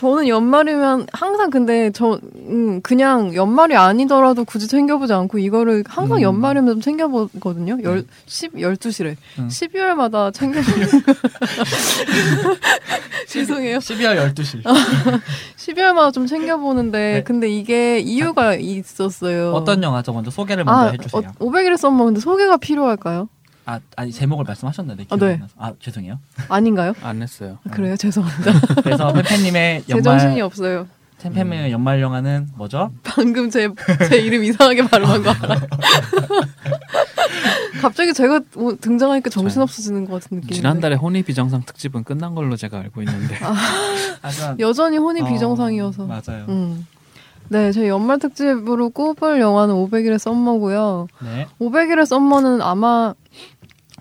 저는 연말이면 항상 근데 저 음, 그냥 연말이 아니더라도 굳이 챙겨보지 않고 이거를 항상 음. 연말이면 좀 챙겨보거든요. 열, 10, 12시래. 음. 12월마다 챙겨보는 죄송해요. 12월 12시. 12월마다 좀 챙겨보는데 네. 근데 이게 이유가 있었어요. 어떤 영화죠? 먼저 소개를 먼저 아, 해주세요. 어, 500일의 썸머 근데 소개가 필요할까요? 아, 아니 제목을 말씀하셨는데 아, 기억이 네. 안 나서. 아, 죄송해요. 아닌가요? 안 했어요. 아, 그래요? 죄송합니다. 그래서 팬팬님의 제 정신이 연말 없어요. 팬팬님의 연말 영화는 뭐죠? 방금 제, 제 이름 이상하게 발음한 거 알아요? 갑자기 제가 뭐 등장하니까 정신 없어지는 것 같은 느낌. 지난달에 혼이 비정상 특집은 끝난 걸로 제가 알고 있는데 하지만 여전히 혼이 어, 비정상이어서. 맞아요. 음. 네, 제 연말 특집으로 꼽을 영화는 500일의 썸머고요. 네. 500일의 썸머는 아마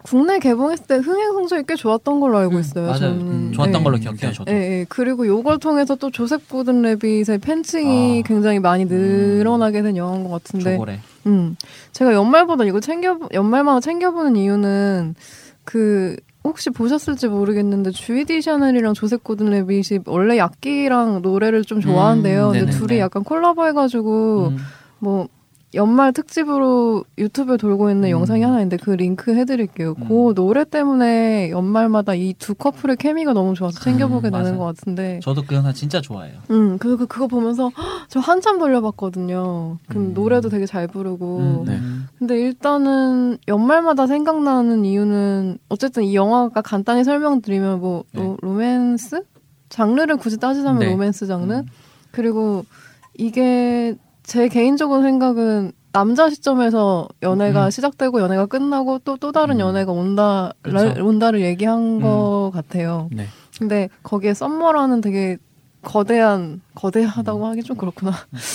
국내 개봉했을 때 흥행 성적이 꽤 좋았던 걸로 알고 있어요. 맞아요. 저는. 음, 좋았던 네. 걸로 기억해요, 저도. 예, 예. 그리고 요걸 통해서 또 조셉 고든 레빗의 팬층이 아. 굉장히 많이 늘어나게 된 영화인 것 같은데. 조고래. 음. 제가 연말보다 이거 챙겨, 연말마다 챙겨 보는 이유는 그, 혹시 보셨을지 모르겠는데, 주이디 샤넬이랑 조셉 고든 레빗이 원래 악기랑 노래를 좀 좋아한대요. 음, 근데 네네. 둘이 약간 콜라보 해가지고, 음, 뭐, 연말 특집으로 유튜브에 돌고 있는 음. 영상이 하나 있는데 그 링크 해드릴게요. 음. 그 노래 때문에 연말마다 이 두 커플의 케미가 너무 좋아서 챙겨보게 음, 되는. 것 같은데. 저도 그 영상 진짜 좋아해요. 음, 그, 그, 그거 보면서 헉, 저 한참 돌려봤거든요. 그 음. 노래도 되게 잘 부르고. 네. 근데 일단은 연말마다 생각나는 이유는 어쨌든 이 영화가 간단히 설명드리면 뭐 네. 로, 로맨스 장르를 굳이 따지자면 네. 로맨스 장르 음. 그리고 이게 제 개인적인 생각은 남자 시점에서 연애가 음. 시작되고 연애가 끝나고 또 또 다른 음. 연애가 온다 그쵸. 온다를 얘기한 음. 것 같아요. 네. 근데 거기에 썸머라는 되게 거대한 거대하다고 음. 하기 좀 그렇구나.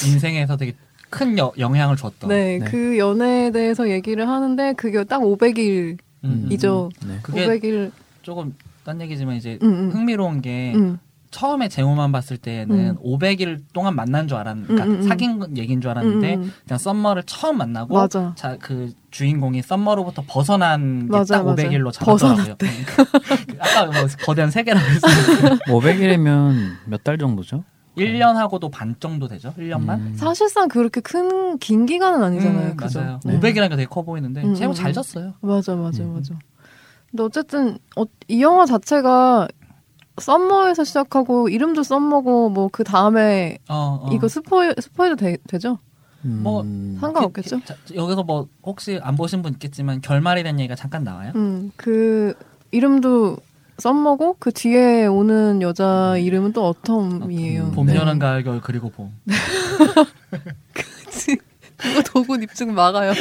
인생에서 되게 큰 여- 영향을 줬던. 네, 네. 그 연애에 대해서 얘기를 하는데 그게 딱 500일 음, 음, 이죠. 네. 그게 500일. 조금 딴 얘기지만 이제 음, 음. 흥미로운 게 음. 처음에 제목만 봤을 때는 음. 500일 동안 만난 줄 알았는데 그러니까 음, 음, 음. 사귄 건 얘기인 줄 알았는데 음, 음. 그냥 썸머를 처음 만나고 맞아. 자, 그 주인공이 썸머로부터 벗어난 게딱 맞아. 500일로 잡았더라고요. 아까 뭐 거대한 세계라고 했어요. 500일이면 몇 달 정도죠? 1년하고도 반 정도 되죠? 1년만? 음. 사실상 그렇게 큰 긴 기간은 아니잖아요. 음, 그죠? 맞아요. 네. 500이라니까 되게 커 보이는데 음, 제목 음, 잘 음. 졌어요. 맞아, 맞아, 음. 맞아. 근데 어쨌든 어, 이 영화 자체가 썸머에서 시작하고 이름도 썸머고 뭐 그 다음에 어, 어. 이거 스포이 스포이도 되, 되죠? 뭐, 음. 상관없겠죠? 자, 여기서 뭐 혹시 안 보신 분 있겠지만 결말이라는 얘기가 잠깐 나와요. 음, 그 이름도 썸머고 그 뒤에 오는 여자 이름은 또 어텀이에요. 봄, 네. 여름, 가을, 겨울 그리고 봄. 그거 도구 입증 막아요.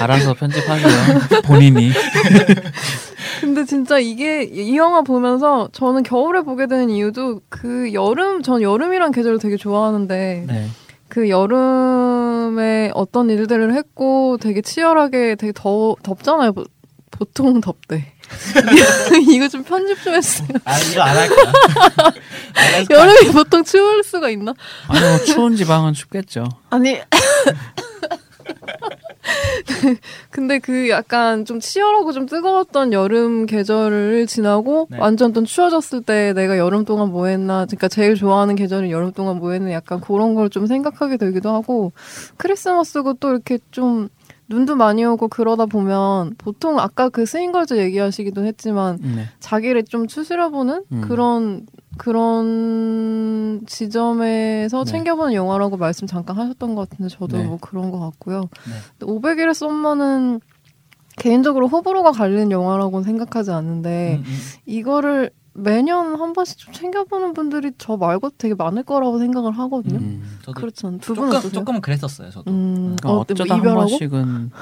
알아서 편집하세요. 본인이. 근데 진짜 이게 이 영화 보면서 저는 겨울에 보게 되는 이유도 그 여름 전 여름이란 계절을 되게 좋아하는데 네. 그 여름에 어떤 일들을 했고 되게 치열하게 되게 더 덥잖아요. 보, 보통 덥대. 이거 좀 편집 좀 했어요. 아 이거 안할 거야. 안할 거야. 여름이 보통 추울 수가 있나? 아니 뭐 추운 지방은 춥겠죠. 아니. 근데 그 약간 좀 치열하고 좀 뜨거웠던 여름 계절을 지나고 네. 완전 또 추워졌을 때 내가 여름 동안 뭐 했나, 그러니까 제일 좋아하는 계절이 여름 동안 뭐 했나 약간 그런 걸 좀 생각하게 되기도 하고 크리스마스고 또 이렇게 좀 눈도 많이 오고 그러다 보면 보통 아까 그 스윙걸즈 얘기하시기도 했지만 네. 자기를 좀 추스려보는 음. 그런 그런 지점에서 네. 챙겨보는 영화라고 말씀 잠깐 하셨던 것 같은데 저도 네. 뭐 그런 것 같고요. 네. 500일의 썸머는 개인적으로 호불호가 갈리는 영화라고는 생각하지 않는데 음, 음. 이거를 매년 한 번씩 좀 챙겨보는 분들이 저 말고 되게 많을 거라고 생각을 하고든요. 음. 저도 그렇죠. 두 분은 조금? 조금은 그랬었어요. 저도. 음, 그러니까 어, 뭐 어쩌다 한 이별하고 번씩은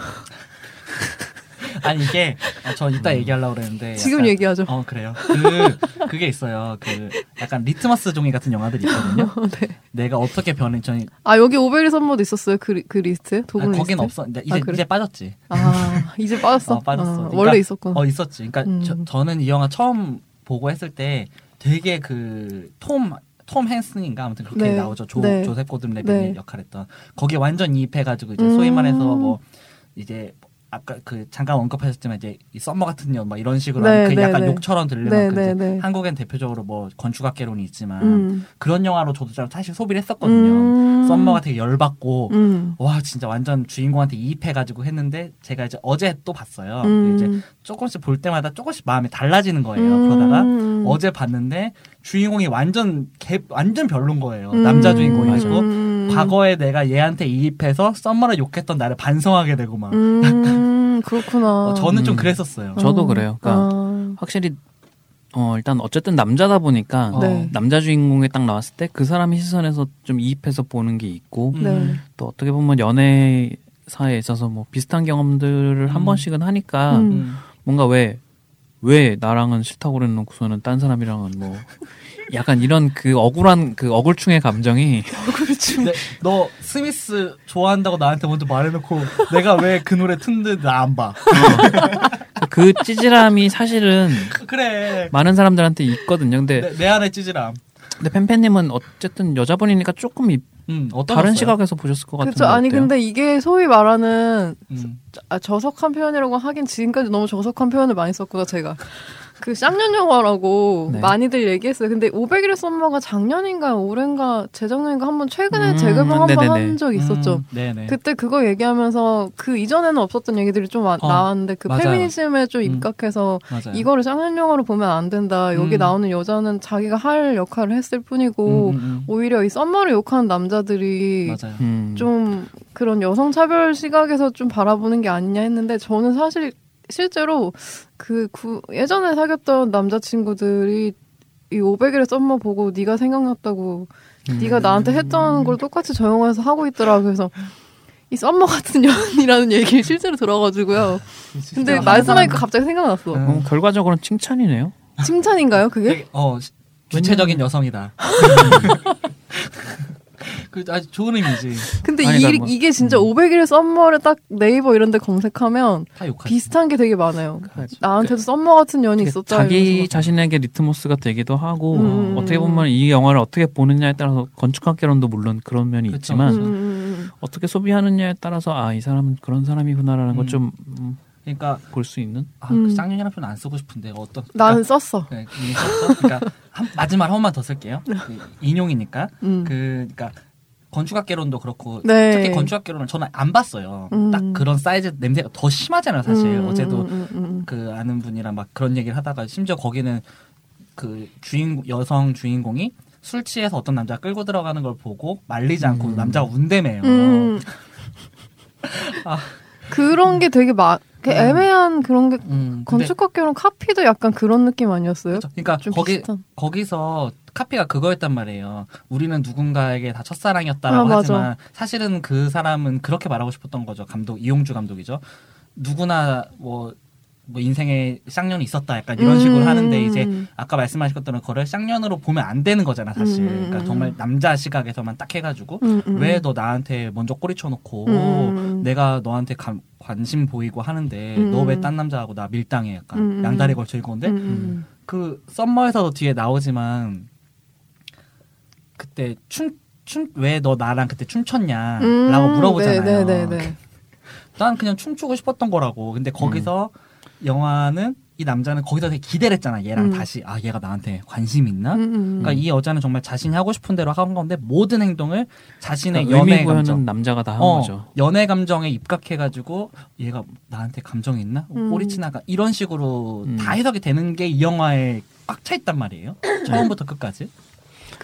아니 이게 아, 저 이따 얘기하려고 그랬는데 지금 약간- 얘기하죠. 어 그래요. 그 그게 있어요. 그 약간 리트머스 종이 같은 영화들이 있거든요. 네. 내가 어떻게 변해 저는 아 여기 500일 썸머도 있었어요. 그, 리- 그 리스트에 아, 도구 리스트. 거긴 없어. 이제 아, 그래? 이제 빠졌지. 아 이제 빠졌어. 어, 빠졌어. 어, 그러니까- 원래 있었구나. 어 있었지. 그러니까 음. 저, 저는 이 영화 처음 보고 했을 때 되게 그 톰 톰 핸슨인가 아무튼 그렇게 네. 나오죠. 조, 네. 조셉 고든 레빗이 네. 역할했던 거기에 완전 이입해가지고 이제 음. 소위 말해서 뭐 이제 아까 그 잠깐 언급하셨지만 이제 이 썸머 같은 년 막 이런 식으로 네, 그 네, 약간 네. 욕처럼 들리는 네, 그 네, 네. 한국엔 대표적으로 뭐 건축학개론이 있지만 음. 그런 영화로 저도 좀 사실 소비를 했었거든요. 음. 썸머가 되게 열받고 음. 와 진짜 완전 주인공한테 이입해가지고 했는데 제가 이제 어제 또 봤어요. 음. 이제 조금씩 볼 때마다 조금씩 마음이 달라지는 거예요. 음. 그러다가 어제 봤는데 주인공이 완전 개 완전 별론 거예요. 음. 남자 주인공이고 음. 과거에 내가 얘한테 이입해서 썸머를 욕했던 나를 반성하게 되고 막 음, 그렇구나. 어, 저는 좀 음. 그랬었어요. 저도 어. 그래요. 그러니까 아. 확실히 어 일단 어쨌든 남자다 보니까 어. 네. 남자 주인공에 딱 나왔을 때 그 사람의 시선에서 좀 이입해서 보는 게 있고 음. 네. 또 어떻게 보면 연애 사에 있어서 뭐 비슷한 경험들을 한 음. 번씩은 하니까. 뭔가 왜 왜 나랑은 싫다고 그래놓고서는 딴 사람이랑은 뭐 약간 이런 그 억울한 그 억울충의 감정이 네, 너 스미스 좋아한다고 나한테 먼저 말해놓고 내가 왜 그 노래 튼데 나 안 봐. 그 찌질함이 사실은 그래. 많은 사람들한테 있거든요. 근데 내, 내 안에 찌질함. 근데 팬팬님은 어쨌든 여자분이니까 조금 이- 음, 다른 시각에서 보셨을 것 같은데 그렇죠. 아니? 근데 이게 소위 말하는 음. 아, 저속한 표현이라고 하긴 지금까지 너무 저속한 표현을 많이 썼구나 제가. 그 쌍년 영화라고 네. 많이들 얘기했어요. 근데 500일의 썸머가 작년인가 올해인가 재작년인가 한번 최근에 음, 재개봉 한 번. 한 적이 있었죠. 음, 네네. 그때 그거 얘기하면서 그 이전에는 없었던 얘기들이 좀 와- 어, 나왔는데 그 맞아요. 페미니즘에 좀 음. 입각해서 맞아요. 이거를 쌍년 영화로 보면 안 된다. 여기 음. 나오는 여자는 자기가 할 역할을 했을 뿐이고 음, 음, 음. 오히려 이 썸머를 욕하는 남자들이. 음. 좀 그런 여성 차별 시각에서 좀 바라보는 게 아니냐 했는데 저는 사실 실제로 그 구- 예전에 사귀었던 남자친구들이 이 500일의 썸머 보고 네가 생각났다고 음. 네가 나한테 했던 걸 똑같이 저 영화에서 하고 있더라 그래서 이 썸머 같은 년이라는 얘기를 실제로 들어가지고요. 근데 말씀하니까 갑자기 생각났어. 음. 어, 결과적으로는 칭찬이네요. 칭찬인가요 그게? 되게, 어 시- 구체적인 여성이다. 그 아주 좋은 의미지. 근데 아니, 이, 그러니까 뭐- 이게 진짜 500일의 썸머를 딱 네이버 이런 데 검색하면. 비슷한 게 되게 많아요. 그렇지. 나한테도 썸머 같은 되게 있었다. 자기 자신에게 리트머스가 되기도 하고 음. 어떻게 보면 이 영화를 어떻게 보느냐에 따라서 건축학개론도 물론 그런 면이 그쵸, 있지만 음, 음, 음. 어떻게 소비하느냐에 따라서 아 이 사람은 그런 사람이구나라는 음. 걸 좀 그러니까 볼 수 있는 아, 음. 그 쌍년이라는 표현 안 쓰고 싶은데 어떤 나는 썼어. 그러니까, 네, 썼죠? 그러니까 한, 마지막 한 번만 더 쓸게요. 그 인용이니까. 음. 그 그러니까 건축학개론도 그렇고 네. 특히 건축학개론을 저는 안 봤어요. 음. 딱 그런 사이즈 냄새가 더 심하잖아요, 사실. 음, 어제도 음, 음, 음, 음. 그 아는 분이랑 막 그런 얘기를 하다가 심지어 거기는 그 주인 여성 주인공이 술 취해서 어떤 남자 끌고 들어가는 걸 보고 말리지 않고 음. 남자가 운대매요. 음. 아. 그런 게 되게 막그 음. 애매한 그런 게 건축학교는 카피도 약간 그런 느낌 아니었어요? 그쵸. 그러니까 좀 거기 비슷한. 거기서 카피가 그거였단 말이에요. 우리는 누군가에게 다 첫사랑이었다라고 아, 맞아. 하지만 사실은 그 사람은 그렇게 말하고 싶었던 거죠. 감독 이용주 감독이죠. 누구나 뭐, 뭐 인생에 쌍년이 있었다 약간 이런 식으로 음. 하는데 이제 아까 말씀하셨던 거를 쌍년으로 보면 안 되는 거잖아 사실. 음, 그러니까 음, 정말 음. 남자 시각에서만 딱 해가지고 음, 음. 왜너 나한테 먼저 꼬리 쳐놓고 음. 내가 너한테 감- 관심 보이고 하는데 음. 너왜 딴 남자하고 나 밀당해 약간 음. 양다리 걸쳐 음, 음. 그 썸머에서도 뒤에 나오지만 그때 춤 춤 왜 너 나랑 그때 춤췄냐라고 음, 물어보잖아요. 네, 네, 네, 네. 난 그냥 춤추고 싶었던 거라고. 근데 거기서 영화는 이 남자는 거기서 되게 기대를 했잖아. 얘랑 음. 다시 아 얘가 나한테 관심 있나? 음, 음. 그러니까 이 여자는 정말 자신이 하고 싶은 대로 한 건데 모든 행동을 자신의 그러니까 연애 감정, 남자가 다한 어, 거죠. 연애 감정에 입각해가지고 얘가 나한테 감정이 있나? 음. 꼬리 치나가 이런 식으로 음. 다 해석이 되는 게 이 영화에 꽉 차 있단 말이에요. 처음부터 끝까지.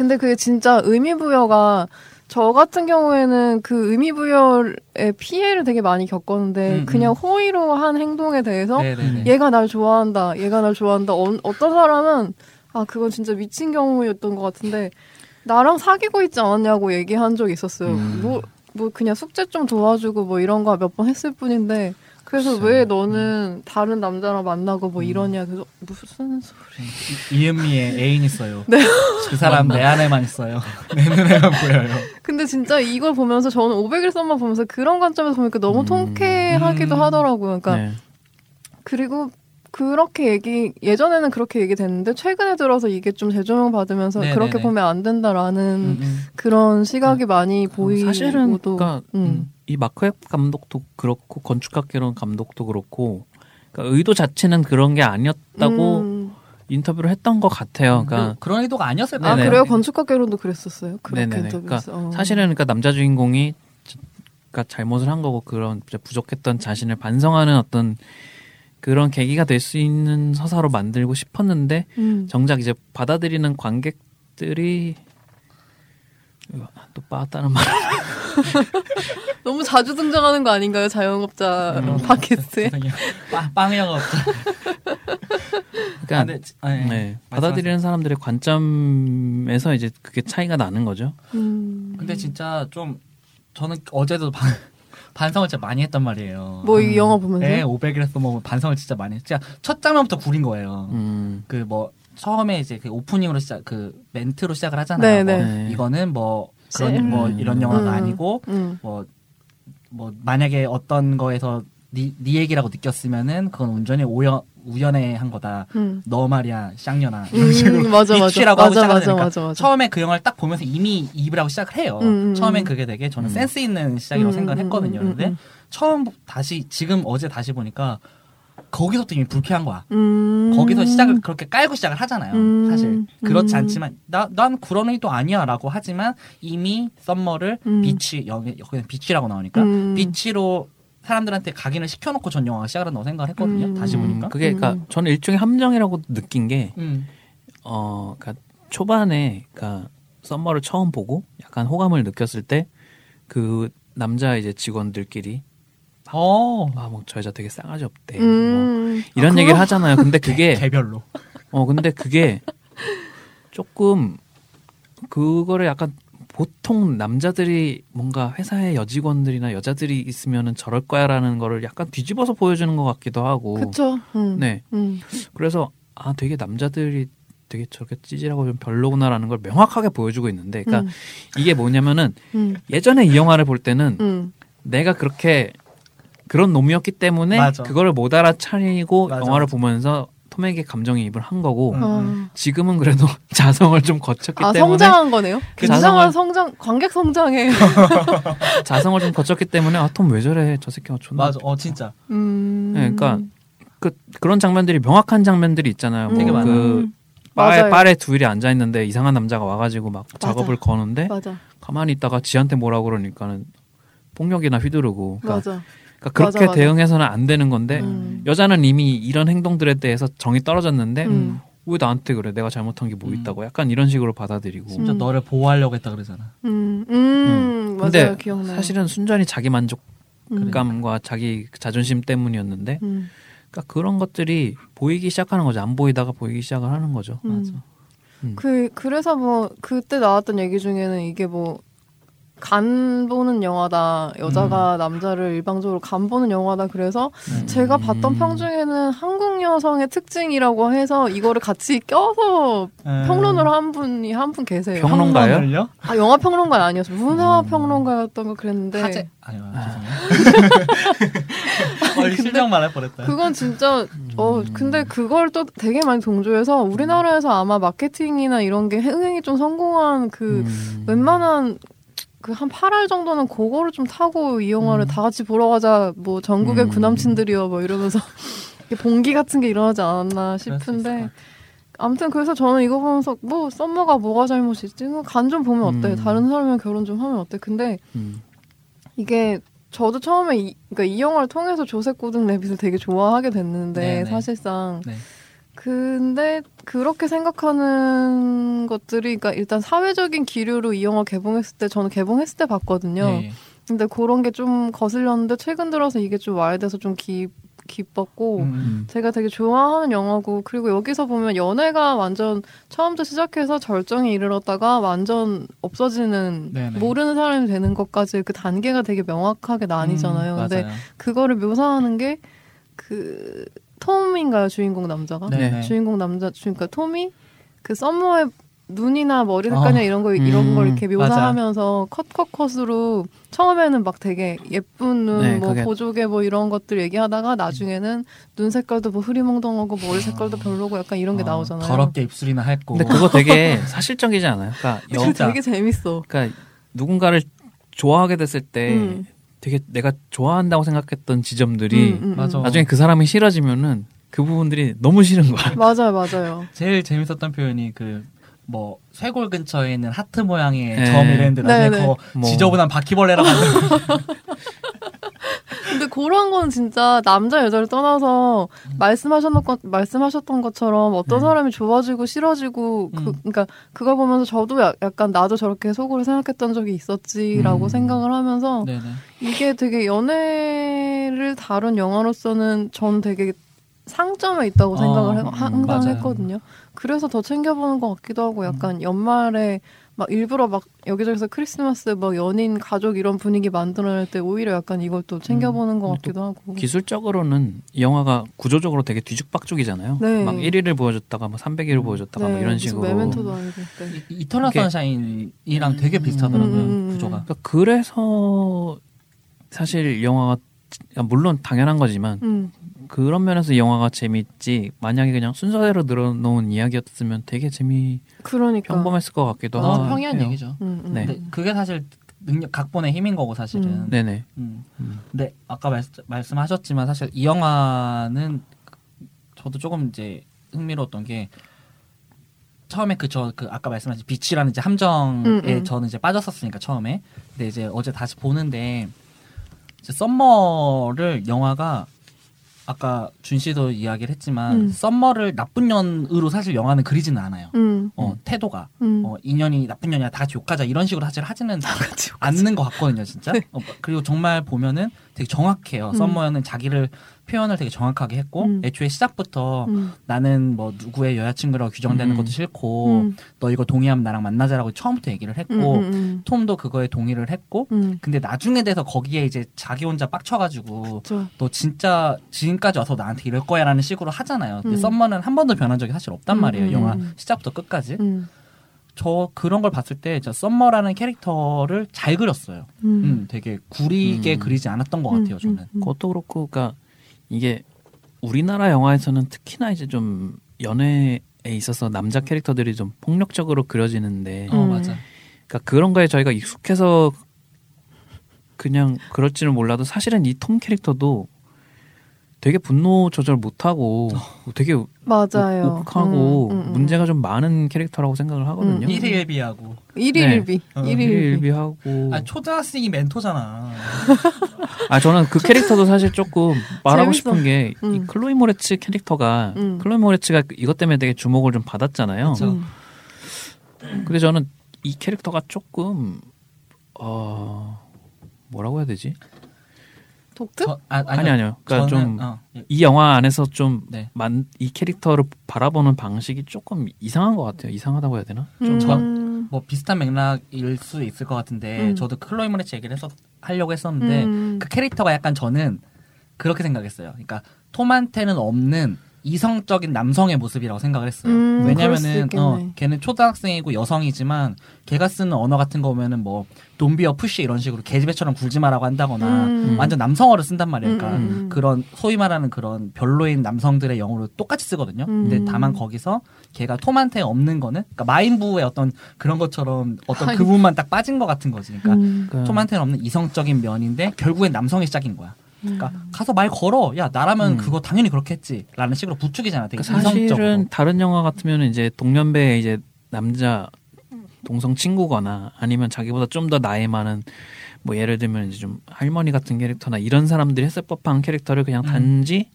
근데 그게 진짜 의미 부여가 저 같은 경우에는 그 의미 부여의 피해를 되게 많이 겪었는데 음, 그냥 음. 호의로 한 행동에 대해서 네네네. 얘가 날 좋아한다, 얘가 날 좋아한다. 어, 어떤 사람은 아 그건 진짜 미친 경우였던 것 같은데 나랑 사귀고 있지 않았냐고 얘기한 적이 있었어요. 음. 뭐, 뭐 그냥 숙제 좀 도와주고 뭐 이런 거 몇 번 했을 뿐인데 그래서. 왜 너는 다른 남자랑 만나고 음. 뭐 이러냐 그래서 무슨 소리 이- 이은미의 애인 있어요. 네. 그 사람 내 안에만 있어요. 내 눈에만 보여요. 근데 진짜 이걸 보면서 저는 500일 썸만 보면서 그런 관점에서 보니까 너무 음. 통쾌하기도 음. 하더라고요. 그러니까 네. 그리고 그렇게 얘기 예전에는 그렇게 얘기됐는데 최근에 들어서 이게 좀 재조명 받으면서 네네네. 그렇게 보면 안 된다라는 음, 음. 그런 시각이 많이 보이고 사실은 또 그러니까 음. 이 마크 웹 감독도 그렇고 건축학 개론 감독도 그렇고 그러니까 의도 자체는 그런 게 아니었다고 음. 인터뷰를 했던 것 같아요. 그러니까 그, 런 의도가 아니었을 아 네네. 그래요? 건축학 개론도 그랬었어요. 그렇게 네네네. 인터뷰에서. 어. 사실은 그러니까 남자 주인공이 그러니까 잘못을 한 거고 그런 부족했던 자신을 반성하는 어떤 그런 계기가 될 수 있는 서사로 만들고 싶었는데 음. 정작 이제 받아들이는 관객들이 또 빠았다는 말. 너무 자주 등장하는 거 아닌가요? 자영업자 음. 팟캐스트에. 세상에. 빵 빵이라고 없죠. 그러니까 아, 네, 아, 네. 네, 받아들이는 사람들의 관점에서 이제 그게 차이가 나는 거죠. 음. 근데 진짜 좀 저는 어제도 반, 반성을 진짜 많이 했단 말이에요. 뭐 이 영화 보면서. 네, 500이라서 뭐 반성을 진짜 많이 했. 진짜 첫 장면부터 구린 거예요. 음. 그뭐 처음에 이제 그 오프닝으로 시작 그 멘트로 시작을 하잖아요. 네, 뭐 네. 이거는 뭐 그런 음. 뭐 이런 영화가 음. 아니고 음. 뭐뭐 만약에 어떤 거에서 네, 네 얘기라고 느꼈으면은 그건 온전히 우연 우연에 한 거다. 음. 너 말이야 쌍년아 이런 식으로 음, 맞아 맞아. 이치라고 하고 맞아 시작을 맞아 하니까 맞아 맞아. 처음에 그 영화를 딱 보면서 이미 입을 하고 시작을 해요. 음, 음, 처음엔 음. 그게 되게 저는 음. 센스 있는 시작이라고 음, 생각을 음, 했거든요. 음, 음, 근데 음. 처음 다시 지금 어제 다시 보니까 거기서부터 이미 불쾌한 거야. 음. 거기서 시작을 그렇게 깔고 시작을 하잖아요. 음. 사실 그렇지 음. 않지만 나 난 그런 의도 아니야라고 하지만 이미 썸머를 음. 비치 여기 여기는 비치라고 나오니까 음. 비치로 사람들한테 각인을 시켜놓고 전 영화가 시작을 한다고 생각을 했거든요. 음. 다시 보니까. 그게 그러니까 음. 저는 일종의 함정이라고 느낀 게 음. 어, 그러니까 초반에 그러니까 썸머를 처음 보고 약간 호감을 느꼈을 때 그 남자 이제 직원들끼리 어. 아 뭐 저 여자 되게 싸가지 없대 음. 뭐 이런 아, 얘기를 하잖아요. 근데 그게 개 별로. 어 근데 그게 조금 그거를 약간 보통 남자들이 뭔가 회사의 여직원들이나 여자들이 있으면은 저럴 거야라는 거를 약간 뒤집어서 보여주는 것 같기도 하고 그쵸. 음. 네 음. 그래서 아 되게 남자들이 되게 저렇게 찌질하고 좀 별로구나라는 걸 명확하게 보여주고 있는데 그러니까 음. 이게 뭐냐면은 음. 예전에 이 영화를 볼 때는 음. 내가 그렇게 그런 놈이었기 때문에 맞아. 그거를 못 알아차리고 맞아, 영화를 맞아. 보면서 톰에게 감정이입을 한 거고 음. 어. 지금은 그래도 자성을 좀 거쳤기 아 때문에 성장한 거네요. 그 굉장한 자성을- 성장 관객 성장에. 자성을 좀 거쳤기 때문에 아 톰 왜 저래 저 새끼가 존나 맞아. 어 진짜. 음. 네, 그러니까 그 그런 장면들이 명확한 장면들이 있잖아요. 되게 뭐 많아요. 그 맞아요. 바에 바에 둘이 앉아 있는데 이상한 남자가 와가지고 막 작업을 거는데 맞아. 가만히 있다가 지한테 뭐라 그러니까는 폭력이나 휘두르고 그러니까, 맞아. 그러니까 그렇게 맞아, 맞아. 대응해서는 안 되는 건데 음. 여자는 이미 이런 행동들에 대해서 정이 떨어졌는데 음. 왜 나한테 그래 내가 잘못한 게뭐 음. 있다고 약간 이런 식으로 받아들이고 진짜 음. 너를 보호하려고 했다 그러잖아. 음. 음. 근데 맞아요. 기억나요. 사실은 순전히 자기 음. 만족감과 자기 자존심 때문이었는데 음. 그러니까 그런 것들이 보이기 시작하는 거죠 안 보이다가 보이기 시작을 하는 거죠 음. 맞아. 음. 그 그래서 뭐 그때 나왔던 얘기 중에는 이게 뭐 간 보는 영화다 여자가 남자를 일방적으로 간 보는 영화다 그래서 음. 제가 봤던 평 중에는 한국 여성의 특징이라고 해서 이거를 같이 껴서 음. 평론을 한 분이 한 분 계세요. 평론가요? 아 영화 평론가 아니었어요. 문화 음. 평론가였던 거 그랬는데 화제. 아니요. 아. 죄송해요. 어, 실명 말할 뻔했다. 그건 진짜 어 근데 그걸 또 되게 많이 동조해서 우리나라에서 아마 마케팅이나 이런 게 흥행이 좀 성공한 그 음. 웬만한 그 한 8알 정도는 그거를 좀 타고 이 영화를 음. 다 같이 보러 가자 뭐 전국의 음. 구남친들이여 뭐 이러면서 봉기 같은 게 일어나지 않았나 싶은데. 아무튼 그래서 저는 이거 보면서 뭐 썸머가 뭐가 잘못이지 간 좀 보면 어때 음. 다른 사람이랑 결혼 좀 하면 어때 근데 음. 이게 저도 처음에 이, 그러니까 이 영화를 통해서 조셉 고든 레빗을 되게 좋아하게 됐는데 네네. 사실상 네. 근데 그렇게 생각하는 것들이 그러니까 일단 사회적인 기류로 이 영화 개봉했을 때 저는 개봉했을 때 봤거든요. 네. 근데 그런 게 좀 거슬렸는데 최근 들어서 이게 좀 와해돼서 좀 기, 기뻤고 음. 음. 제가 되게 좋아하는 영화고 그리고 여기서 보면 연애가 완전 처음부터 시작해서 절정에 이르렀다가 완전 없어지는 네네. 모르는 사람이 되는 것까지 그 단계가 되게 명확하게 나뉘잖아요. 음, 근데. 그거를 묘사하는 게 그 톰인가요 주인공 남자가? 네네. 주인공 남자 그러니까 톰이 그 썸머의 눈이나 머리 색깔이나 어. 이런 거 이런 음, 걸 이렇게 묘사하면서 컷컷컷으로 처음에는 막 되게 예쁜 눈, 네, 뭐 그게- 보조개 뭐 이런 것들 얘기하다가 나중에는 눈 색깔도 뭐 흐리멍덩하고 머리 색깔도 별로고 약간 이런 게 어, 나오잖아요. 더럽게 입술이나 했고. 근데 그거 되게 사실적이지 않아요? 그러니까, 진짜. 되게 재밌어. 그러니까 누군가를 좋아하게 됐을 때 음. 되게 내가 좋아한다고 생각했던 지점들이 음, 음, 음. 맞아. 나중에 그 사람이 싫어지면은 그 부분들이 너무 싫은 거야. 맞아요, 맞아요. 제일 재밌었던 표현이 그 뭐 쇄골 근처에 있는 하트 모양의 네. 점 이랬는데 나중에 네, 네. 그거 뭐. 지저분한 바퀴벌레라고 근데 그런 건 진짜 남자 여자를 떠나서 말씀하셨던 것 말씀하셨던 것처럼 어떤 네. 사람이 좋아지고 싫어지고 그 음. 그러니까 그걸 보면서 저도 야- 약간 나도 저렇게 속으로 생각했던 적이 있었지라고 음. 생각을 하면서 네네. 이게 되게 연애를 다룬 영화로서는 전 되게 상점에 있다고 어, 생각을 해- 음, 항상 맞아요. 했거든요. 그래서 더 챙겨보는 것 같기도 하고 약간 연말에 막 일부러 막 여기저기서 크리스마스 뭐 연인 가족 이런 분위기 만들어낼 때 오히려 약간 이걸 또 챙겨보는 것 음, 같기도 하고. 기술적으로는 이 영화가 구조적으로 되게 뒤죽박죽이잖아요. 네. 막 1위를 보여줬다가 뭐 300일을 보여줬다가 뭐 이런 식으로. 메멘토도 아니고. 네. 이- 이터널 선샤인이랑 되게 비슷하더라고요 음, 음, 음. 구조가. 그러니까 그래서 사실 이 영화가 물론 당연한 거지만 음, 그런 면에서 이 영화가 재밌지 만약에 그냥 순서대로 늘어놓은 이야기였으면 되게 재미 그러니까. 평범했을 것 같기도 너무 하고 평이한 얘기죠. 음, 음. 네. 근데 그게 사실 능력 각본의 힘인 거고 사실은. 음. 네네 음. 음. 근데 아까 말, 말씀하셨지만 사실 이 영화는 저도 조금 이제 흥미로웠던 게 처음에 그 저그 아까 말씀하신 비치라는 이제 함정에 음, 음. 저는 이제 빠졌었으니까 처음에 근데 이제 어제 다시 보는데 이제 썸머를 영화가 아까 준 씨도 이야기를 했지만 음. 썸머를 나쁜 년으로 사실 영화는 그리지는 않아요. 음, 어 태도가 음. 어 인연이 나쁜 년이야 다 같이 욕하자 이런 식으로 사실 하지는 않는 것 같거든요, 진짜. 네. 어, 그리고 정말 보면은 되게 정확해요. 음. 썸머는 자기를 표현을 되게 정확하게 했고, 음. 애초에 시작부터 음, 나는 뭐 누구의 여자친구라고 규정되는 음. 것도 싫고, 음, 너 이거 동의하면 나랑 만나자라고 처음부터 얘기를 음, 했고, 음, 음. 톰도 그거에 동의를 했고, 음. 근데 나중에 돼서 거기에 이제 자기 혼자 빡쳐가지고, 그렇죠. 너 진짜 지금까지 와서 나한테 이럴 거야라는 식으로 하잖아요. 근데 음. 썸머는 한 번도 변한 적이 사실 없단 음, 말이에요. 음, 영화 음. 시작부터 끝까지. 음, 저 그런 걸 봤을 때, 저 썸머라는 캐릭터를 잘 그렸어요. 음. 음, 되게 구리게 음. 그리지 않았던 것 음, 같아요, 저는. 음, 음. 그것도 그렇고 그러니까 이게 우리나라 영화에서는 특히나 이제 좀 연애에 있어서 남자 캐릭터들이 좀 폭력적으로 그려지는데 음. 어, 맞아. 그러니까 그런 거에 저희가 익숙해서 그냥 그럴지는 몰라도 사실은 이 톰 캐릭터도 되게 분노 조절 못하고 되게 맞아요. 욱하고 음, 음, 음. 문제가 좀 많은 캐릭터라고 생각을 하거든요. 음, 일일비하고. 일일비. 어, 일일비. 일일비하고 아, 초등학생이 멘토잖아. 아 저는 그 캐릭터도 사실 조금 말하고 재밌어. 싶은 게이 음. 클로이 모레츠 캐릭터가 음. 클로이 모레츠가 이것 때문에 되게 주목을 좀 받았잖아요. 그쵸. 음. 근데 저는 이 캐릭터가 조금 어 뭐라고 해야 되지? 독특? 저, 아, 아니 아니 요. 그러니까 저는, 좀 어, 이 영화 안에서 좀 네. 만이 캐릭터를 바라보는 방식이 조금 이상한 것 같아요. 이상하다고 해야 되나? 좀 저- 음. 뭐 비슷한 맥락일 수 있을 것 같은데 음. 저도 클로이 모레츠 얘기를 했었 하려고 했었는데 음. 그 캐릭터가 약간 저는 그렇게 생각했어요. 그러니까 톰한테는 없는 이성적인 남성의 모습이라고 생각을 했어요. 음, 왜냐면은. 어, 걔는 초등학생이고 여성이지만 걔가 쓰는 언어 같은 거 보면은 뭐 돈비어 푸시 이런 식으로 개집애처럼 굴지 마라고 한다거나 음. 완전 남성어를 쓴단 말이에요. 그러니까 음, 음. 그런 소위 말하는 그런 별로인 남성들의 영어로 똑같이 쓰거든요. 근데 음. 다만 거기서 걔가 톰한테 없는 거는 그러니까 마인부의 어떤 그런 것처럼 어떤. 그 부분만 딱 빠진 것 같은 거지. 그러니까 음. 그러니까 톰한테는 없는 이성적인 면인데 결국엔 남성이 시작인 거야. 그러니까 음. 가서 말 걸어. 야 나라면 음. 그거 당연히 그렇게 했지라는 식으로 부추기잖아. 되게 그러니까 사실은. 다른 영화 같으면 이제 동년배 이제 남자 동성 친구거나 아니면 자기보다 좀 더 나이 많은 뭐 예를 들면 이제 좀 할머니 같은 캐릭터나 이런 사람들이 했을 법한 캐릭터를 그냥 음. 단지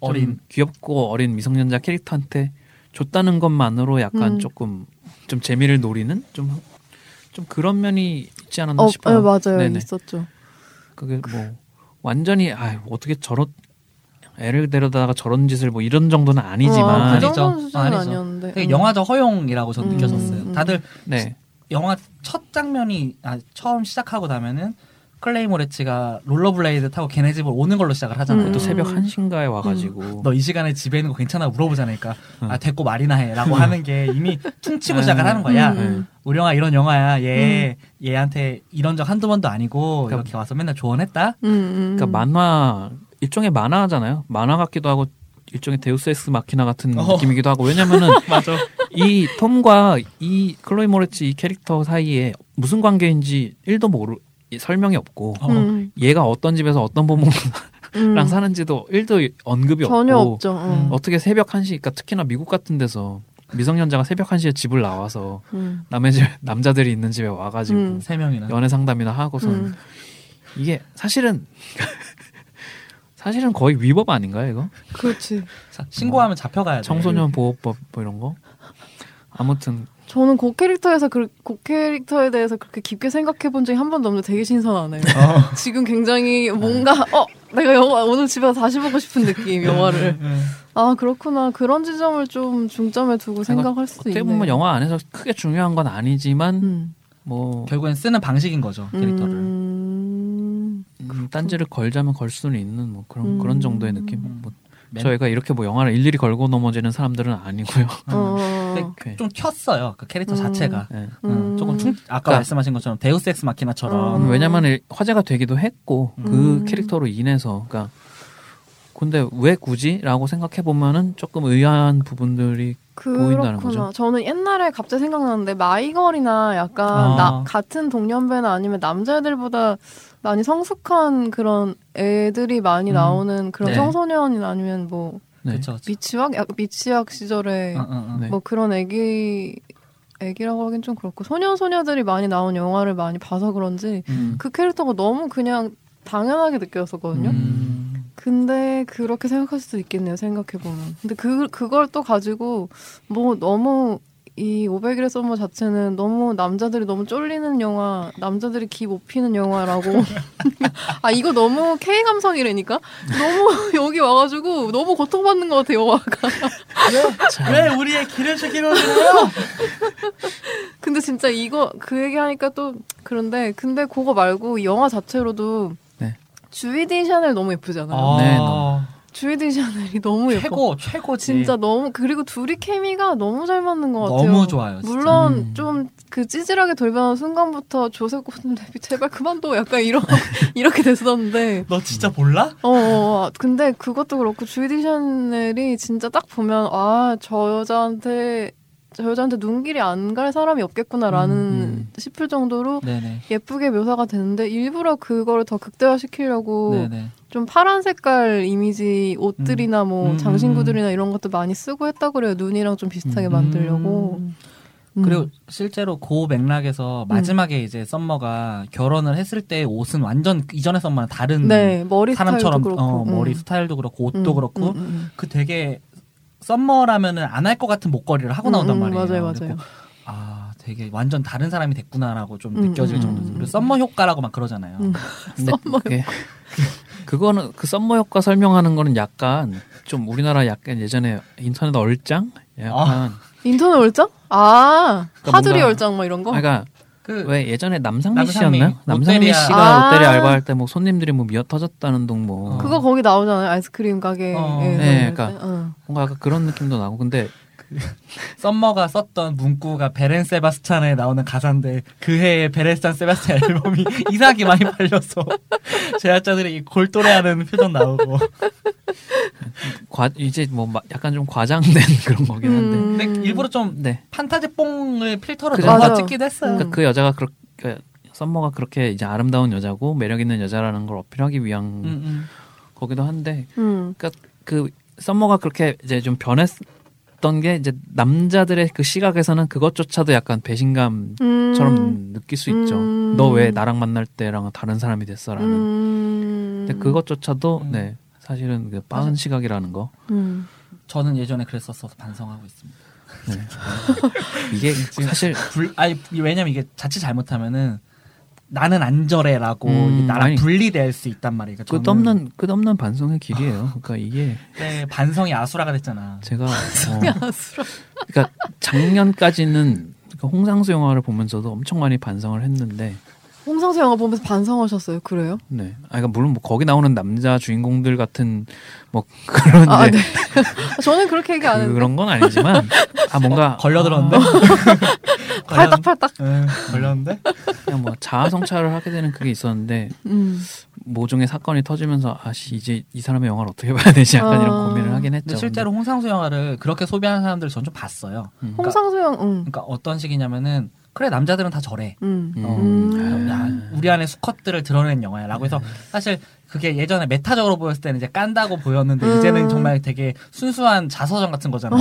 좀 어린. 귀엽고 어린 미성년자 캐릭터한테 줬다는 것만으로 약간 음. 조금 좀 재미를 노리는 좀좀 그런 면이 있지 않았나 어, 싶어요. 네, 맞아요. 네네. 있었죠. 그게 뭐 완전히 아 어떻게 저런 애를 데려다가 저런 짓을 뭐 이런 정도는 어, 아니지만 그 아니죠. 정도는 수준은 아니죠. 아니었는데. 되게 음. 영화적 허용이라고 저는 음, 느꼈었어요. 음. 다들 네. 영화 첫 장면이 아, 처음 시작하고 나면은 클로이 모레츠가 롤러블레이드 타고 걔네 집을 오는 걸로 시작을 하잖아요. 음. 또 새벽 1시인가에 와가지고 너 이 시간에 집에 있는 거 괜찮아 물어보자니까 음. 아 됐고 말이나 해라고 하는 게 이미 퉁치고 시작을 하는 거야. 음, 음. 우리 영화 이런 영화야. 얘 얘한테 이런 적 한두 번도 아니고 그러니까 이렇게 와서 맨날 조언했다. 음, 음. 그러니까 만화 일종의 만화잖아요. 만화 같기도 하고 일종의 데우스 엑스 마키나 같은 어. 느낌이기도 하고 왜냐면은 맞아. 이 톰과 이 클로이 모레츠 이 캐릭터 사이에 무슨 관계인지 1도 모르 이 설명이 없고 어. 음, 얘가 어떤 집에서 어떤 부모랑 음. 사는지도 1도 언급이 전혀 없고 없죠. 음. 음. 어떻게 새벽 1시 그러니까 특히나 미국 같은 데서 미성년자가 새벽 1시에 집을 나와서 음. 남의 집 남자들이 있는 집에 와 가지고 음. 세 명이나. 연애 상담이나 하고서 음. 이게 사실은 사실은 거의 위법 아닌가요 이거 그렇지. 자, 신고하면 잡혀가야 돼. 청소년 보호법 뭐 이런 거 아무튼 저는 그 캐릭터에서 그, 그 캐릭터에 대해서 그렇게 깊게 생각해 본 적이 한 번도 없는데 되게 신선하네요. 어. 지금 굉장히 뭔가 어 내가 영화 오늘 집에 가서 다시 보고 싶은 느낌 영화를 음. 아 그렇구나 그런 지점을 좀 중점에 두고 생각할 수도 어떻게 있네. 보면 영화 안에서 크게 중요한 건 아니지만 음. 뭐 결국엔 쓰는 방식인 거죠 캐릭터를. 음. 음, 딴지를 걸자면 걸 수는 있는 뭐 그런 음. 그런 정도의 느낌. 음. 뭐 맨- 저희가 이렇게 뭐 영화를 일일이 걸고 넘어지는 사람들은 아니고요. 어. 오케이. 좀 튀었어요 그 캐릭터 음. 자체가. 네. 음, 조금 충, 아까 그러니까- 말씀하신 것처럼 데우스 엑스 마키나처럼 음. 왜냐면 일- 화제가 되기도 했고 그 음. 캐릭터로 인해서 그러니까 근데 왜 굳이라고 생각해 보면은 조금 의아한 부분들이 보인다는. 거죠. 저는 옛날에 갑자기 생각나는데 마이걸이나 약간 아. 나, 같은 동년배나 아니면 남자애들보다 많이 성숙한 그런 애들이 많이 음. 나오는 그런 네. 청소년이나 아니면 뭐 네. 미취학, 약간 미취학 시절에 어, 어, 어. 네. 뭐 그런 애기 애기라고 하긴 좀 그렇고 소년 소녀들이 많이 나온 영화를 많이 봐서 그런지 음. 그 캐릭터가 너무 그냥 당연하게 느껴졌거든요. 음. 근데 그렇게 생각할 수도 있겠네요. 생각해 보면. 근데 그 그걸 또 가지고 뭐 너무 이 500일의 썸머 자체는 너무 남자들이 너무 쫄리는 영화, 남자들이 기 못 피는 영화라고. 아 이거 너무 K 감성이라니까. 너무 여기 와가지고 너무 고통받는 것 같아 영화가. 자, 왜 우리의 길을 그래요? 근데 진짜 이거 그 얘기하니까 또 그런데 근데 그거 말고 이 영화 자체로도 네. 주이디 샤넬 너무 예쁘잖아요. 어, 네, 너무. 주이디 샤넬이 너무 예뻐. 최고 최고지. 진짜 너무 그리고 둘이 케미가 너무 잘 맞는 것 같아요. 너무 좋아요. 진짜. 물론 음. 좀그 찌질하게 돌변한 순간부터 조셉 고든 레비 제발 그만둬 약간 이런 이렇게 됐었는데 너 진짜 몰라? 어, 어 근데 그것도 그렇고 주이디 샤넬이 진짜 딱 보면 아 저 여자한테 저 여자한테 눈길이 안 갈 사람이 없겠구나라는 음. 싶을 정도로 네네. 예쁘게 묘사가 되는데 일부러 그거를 더 극대화시키려고 네네. 좀 파란 색깔 이미지 옷들이나 뭐 음. 장신구들이나 이런 것도 많이 쓰고 했다 그래요. 눈이랑 좀 비슷하게 음. 만들려고. 음. 그리고 실제로 그 맥락에서 마지막에 이제 썸머가 결혼을 했을 때 옷은 완전 이전의 썸머랑 다른 네 머리 사람처럼 스타일도 그렇고 어, 머리 음. 스타일도 그렇고 옷도 음, 그렇고 음, 음, 그 되게 썸머라면은 안 할 것 같은 목걸이를 하고 음, 나온단 음, 말이에요. 맞아요, 맞아요. 아, 되게 완전 다른 사람이 됐구나라고 좀 음, 느껴질. 음, 그리고 음. 썸머 효과라고 막 그러잖아요. 썸머 그게 그거는 그 썸머 효과 설명하는 거는 약간 좀 우리나라 약간 예전에 인터넷 얼짱 약간 인터넷 얼짱? 아 그러니까 하두리 뭔가- 얼짱 뭐 이런 거? 그러니까 그 왜 예전에 남상미 남상미, 씨였나요? 남상미 롯데리아. 씨가 아. 롯데리아 알바할 때 뭐 손님들이 뭐 미어 터졌다는 둥 뭐 그거 거기 나오잖아요. 아이스크림 가게. 어. 예, 네, 그러니까 때. 어. 뭔가 약간 그런 느낌도 나고 근데 썸머가 썼던 문구가 베렌 세바스찬에 나오는 가사인데 그 해에 베렌 세바스찬 앨범이 이상하게 많이 팔려서 제작자들이 골똘해하는 표정 나오고 과, 이제 뭐 마- 약간 좀 과장된 그런 거긴 한데 음. 근데 일부러 좀 네. 판타지 뽕을 필터로 그죠. 넣어서. 찍기도 했어요. 그러니까 그 여자가 그렇게 썸머가 그렇게 이제 아름다운 여자고 매력 있는 여자라는 걸 어필하기 위한 음, 음. 거기도 한데 음. 그 썸머가 그렇게 이제 좀 변했 던 게 이제 남자들의 그 시각에서는 그것조차도 약간 배신감처럼 음. 느낄 수 있죠. 음. 너왜 나랑 만날 때랑 다른 사람이 됐어라는. 음. 근데 그것조차도 음. 네 사실은 그 빠른 맞아. 시각이라는 거. 음. 저는 예전에 그랬었어서 반성하고 있습니다. 네. 이게 사실 불, 아니 왜냐면 이게 자칫 잘못하면은 나는 안 저래라고 음, 나랑 아니. 분리될 수 있단 말이에요. 그러니까 끝없는 끝없는 반성의 길이에요. 그러니까 이게 그때 반성이 아수라가 됐잖아. 제가 어, 아수라. 그러니까 작년까지는 그 홍상수 영화를 보면서도 엄청 많이 반성을 했는데 홍상수 영화 보면서 반성하셨어요. 그래요? 네. 아, 그러니까 물론 뭐 거기 나오는 남자 주인공들 같은 뭐 그런 아, 네. 저는 그렇게 얘기 안 했는데. 그런 건 아니지만 아 뭔가 걸려들었는데? 팔딱팔딱. 응, 걸렸는데? 그냥 뭐 자아 성찰을 하게 되는 그게 있었는데 음. 모종의 사건이 터지면서 아씨 이제 이 사람의 영화를 어떻게 봐야 되지 약간 아. 이런 고민을 하긴 했죠. 근데 실제로 홍상수 영화를 그렇게 소비하는 사람들을 전 좀 봤어요. 음. 홍상수 영, 응. 그러니까 어떤 식이냐면은 그래 남자들은 다 저래. 음. 음. 어, 음. 야, 우리 안에 수컷들을 드러낸 영화야라고 해서 사실 그게 예전에 메타적으로 보였을 때는 이제 깐다고 보였는데 음. 이제는 정말 되게 순수한 자서전 같은 거잖아요.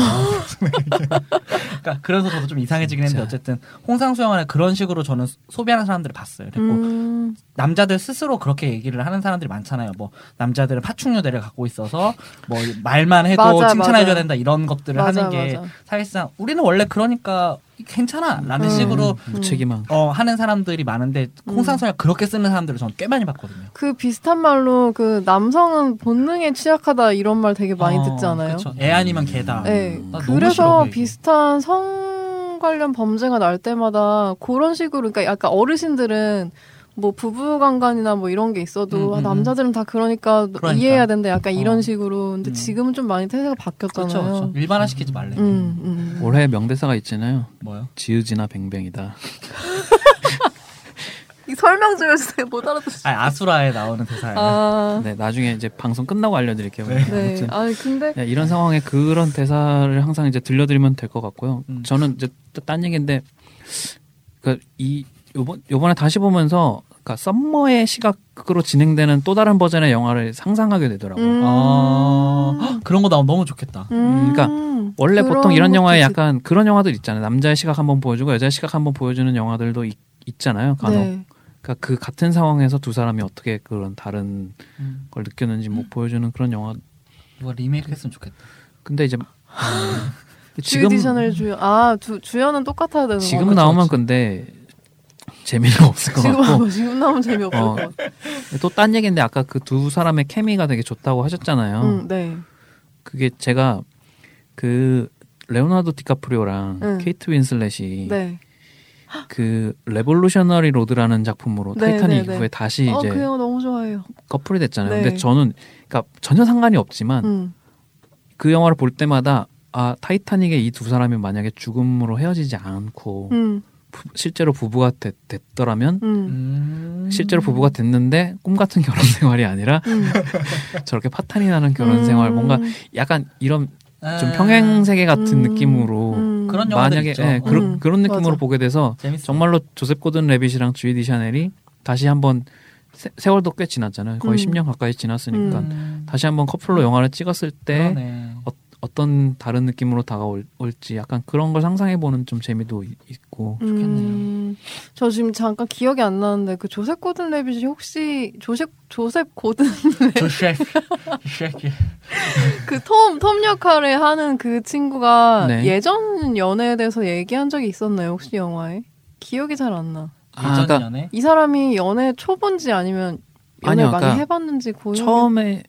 그러니까 그래서 저도 좀 이상해지긴 했는데 어쨌든 홍상수 영화는 그런 식으로 저는 소비하는 사람들을 봤어요. 그리고 음. 남자들 스스로 그렇게 얘기를 하는 사람들이 많잖아요. 뭐 남자들은 파충류대를 갖고 있어서 뭐 말만 해도 맞아, 칭찬해줘야 맞아. 된다 이런 것들을 맞아, 하는 게. 사실상 우리는 원래 그러니까 괜찮아 라는 음. 식으로 무책임한. 어, 하는 사람들이 많은데 음. 홍상수를 그렇게 쓰는 사람들을 저는 꽤 많이 봤거든요. 그 비슷한 말로 그 남성은 본능에 취약하다 이런 말 되게 많이 어, 음. 듣잖아요. 그쵸. 애 아니면 개다. 네. 싫어, 그래서 그 얘기. 비슷한 성 관련 범죄가 날 때마다 그런 식으로 그러니까 약간 어르신들은 뭐 부부간간이나 뭐 이런 게 있어도 음, 아, 음, 남자들은 다 그러니까, 그러니까. 이해해야 된다 약간 이런 어. 식으로 근데 음. 지금은 좀 많이 태세가. 바뀌었잖아요. 그렇죠. 일반화시키지 말래. 음, 음. 올해 명대사가 있잖아요. 뭐요? 지읒이나 뱅뱅이다. 이 설명 좀 해주세요. 못 알아듣겠어. 아, 아수라에 나오는 대사예요. 아, 네, 나중에 이제 방송 끝나고 알려드릴게요. 네. 네. 아 근데 네, 이런 상황에 그런 대사를 항상 이제 들려드리면 될 것 같고요. 음. 저는 이제 또딴 얘기인데, 그이 요번 요번에 다시 보면서, 그러니까 썸머의 시각으로 진행되는 또 다른 버전의 영화를 상상하게 되더라고요. 음. 아, 그런 거 나오면 너무 좋겠다. 음, 그러니까 원래 보통 이런 영화에 있- 약간 그런 영화들 있잖아요. 남자의 시각 한번 보여주고 여자의 시각 한번 보여주는 영화들도 있, 있잖아요. 간혹. 네. 그러니까 그 같은 상황에서 두 사람이 어떻게 그런 다른 음, 걸 느꼈는지 뭐 보여주는 그런 영화. 이거 리메이크 했으면 좋겠다. 근데 이제 음, 지금 주디션을 주연 아 주, 주연은 똑같아야 되는 지금 거 나오면 근데 재미가 없을 것 지금 같고 지금 나오면 재미없을 어. 것 같아. 또딴 얘기인데 아까 그 두 사람의 케미가 되게 좋다고 하셨잖아요. 음, 네. 그게 제가 그 레오나르도 디카프리오랑 응. 케이트 윈슬렛이 네. 그 레볼루셔너리 로드라는 작품으로 네, 타이타닉 네, 네. 이후에 다시 어, 이제 그 영화 너무 좋아해요. 커플이 됐잖아요. 네. 근데 저는 그러니까 전혀 상관이 없지만 음. 그 영화를 볼 때마다 아 타이타닉의 이 두 사람이 만약에 죽음으로 헤어지지 않고 음. 부- 실제로 부부가 됐, 됐더라면 음. 음. 실제로 부부가 됐는데 꿈 같은 결혼 생활이 아니라 음. 저렇게 파탄이 나는 결혼 생활 뭔가 약간 이런 좀 아, 평행 세계 같은 음. 느낌으로 음. 그런 만약에 있죠. 예, 어. 그런 음, 그런 느낌으로 맞아. 보게 돼서 재밌어. 정말로 조셉 고든 레빗이랑 주이 디샤넬이 다시 한번 세, 세월도 꽤 지났잖아요. 거의 음. 10년 가까이 지났으니까 음. 다시 한번 커플로 영화를 찍었을 때 그러네. 어떤 다른 느낌으로 다가올지 약간 그런 걸 상상해 보는 좀 재미도 이- 있고 음, 저 지금 잠깐 기억이 안 나는데 그 조셉 고든 레빗이 혹시 조셉 조셉 고든 조셰 셰키 그 톰 톰 역할을 하는 그 친구가 네. 예전 연애에 대해서 얘기한 적이 있었나요? 혹시 영화에? 기억이 잘 안 나. 아, 예전 그러니까 연애 이 사람이 연애 초본지 아니면 연애 아니요, 많이 그러니까 해봤는지 고용 처음에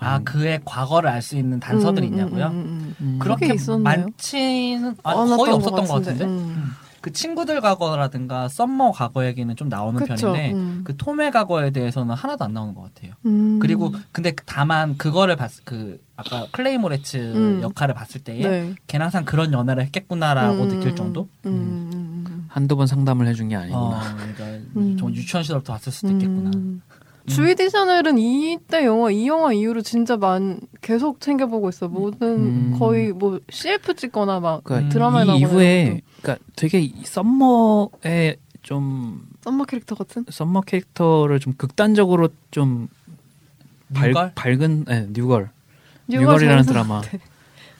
아 그의 과거를 알 수 있는 단서들이 있냐고요? 음, 그렇게 그게 있었나요? 많지는 아, 거의 것 없었던 것 같은데. 같은데. 음. 그 친구들 과거라든가 썸머 과거 얘기는 좀 나오는 그쵸. 편인데 음. 그 톰의 과거에 대해서는 하나도 안 나오는 것 같아요. 음. 그리고 근데 다만 그거를 봤, 그 아까 클로이 모레츠 음. 역할을 봤을 때에 네. 걔는 항상 그런 연애를 했겠구나라고 음, 느낄 정도. 음, 음, 음. 한두 번 상담을 해준 게 어, 아니구나. 그러니까 음. 좀 유치원 시절부터 봤을 수도 있겠구나. 음. 주이 디샤넬은 이때 영화 이 영화 이후로 진짜 많 계속 챙겨보고 있어. 모든 음. 거의 뭐 CF 찍거나 막 그러니까 드라마에 이 나오는 이후에 그러니까 되게 이 썸머의 좀 썸머 캐릭터 같은. 썸머 캐릭터를 좀 극단적으로 좀 밝? 밝은 네, 뉴걸 뉴걸 뉴걸이라는. 드라마.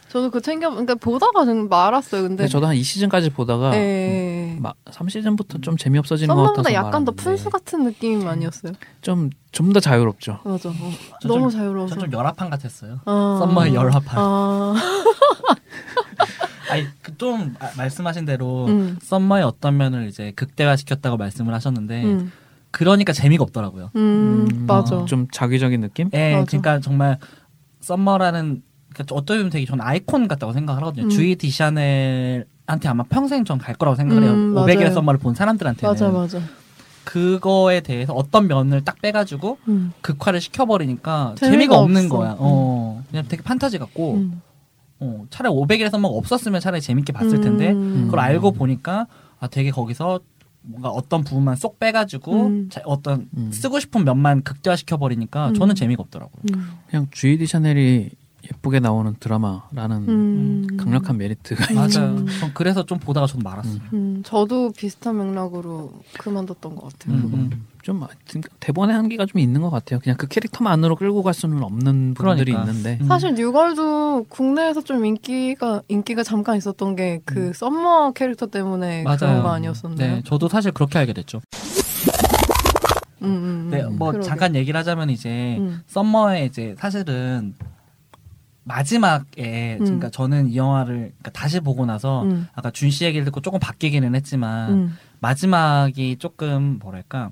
저도 그 챙겨 그러니까 보다가 좀 말았어요. 근데 근데 저도 한 2시즌까지 보다가 예. 막 3시즌부터 좀 재미없어지는 것 썸머보다 같아서 약간 더 푼수 같은 느낌이 아니었어요. 좀 좀 더 자유롭죠. 맞아. 어, 전 너무 좀- 자유로워서. 전좀 열합한 같았어요. 아. 썸머의 열합한. 아. 아니 그좀 아, 말씀하신 대로 음. 썸머의 어떤 면을 이제 극대화 시켰다고 말씀을 하셨는데 음. 그러니까 재미가 없더라고요. 음. 음, 맞아. 좀 자기적인 느낌? 예, 맞아. 그러니까 정말 썸머라는 그러니까 보면 되게 저는 아이콘 같다고 생각을 하거든요. 음. 주이 디샤넬한테 아마 평생 전 갈 거라고 생각을 해요. 음, 500일의 맞아요. 썸머를 본 사람들한테는 맞아 맞아. 그거에 대해서 어떤 면을 딱 빼가지고 음. 극화를 시켜버리니까 재미가 재미가, 없는. 거야. 어, 그냥 되게 판타지 같고 음. 어, 차라리 500일의 썸머가 없었으면 차라리 재밌게 봤을 텐데 음. 그걸 알고 보니까 아 되게 거기서 뭔가 어떤 부분만 쏙 빼가지고 음. 자- 어떤 음. 쓰고 싶은 면만 극대화시켜 버리니까 음. 저는 재미가 없더라고요. 음. 그냥 주이디 샤넬이 예쁘게 나오는 드라마라는 음. 강력한 메리트가 맞아요. 음. 전 그래서 좀 보다가 저도 말았어요. 음, 저도 비슷한 맥락으로 그만뒀던 것 같아요. 음. 음. 좀 대본의 한계가 좀 있는 것 같아요. 그냥 그 캐릭터만으로 끌고 갈 수는 없는 부분들이 그러니까. 있는데 음. 사실 뉴걸도 국내에서 좀 인기가 인기가 잠깐 있었던 게 그 썸머 캐릭터 때문에 그런 맞아요. 거 아니었었나요? 네, 저도 사실 그렇게 알게 됐죠. 음, 음, 네, 음. 뭐 그러게. 잠깐 얘기를 하자면 이제 음. 썸머에 이제 사실은 마지막에 음. 그러니까 저는 이 영화를 그러니까 다시 보고 나서 음. 아까 준 씨 얘기를 듣고 조금 바뀌기는 했지만 음. 마지막이 조금 뭐랄까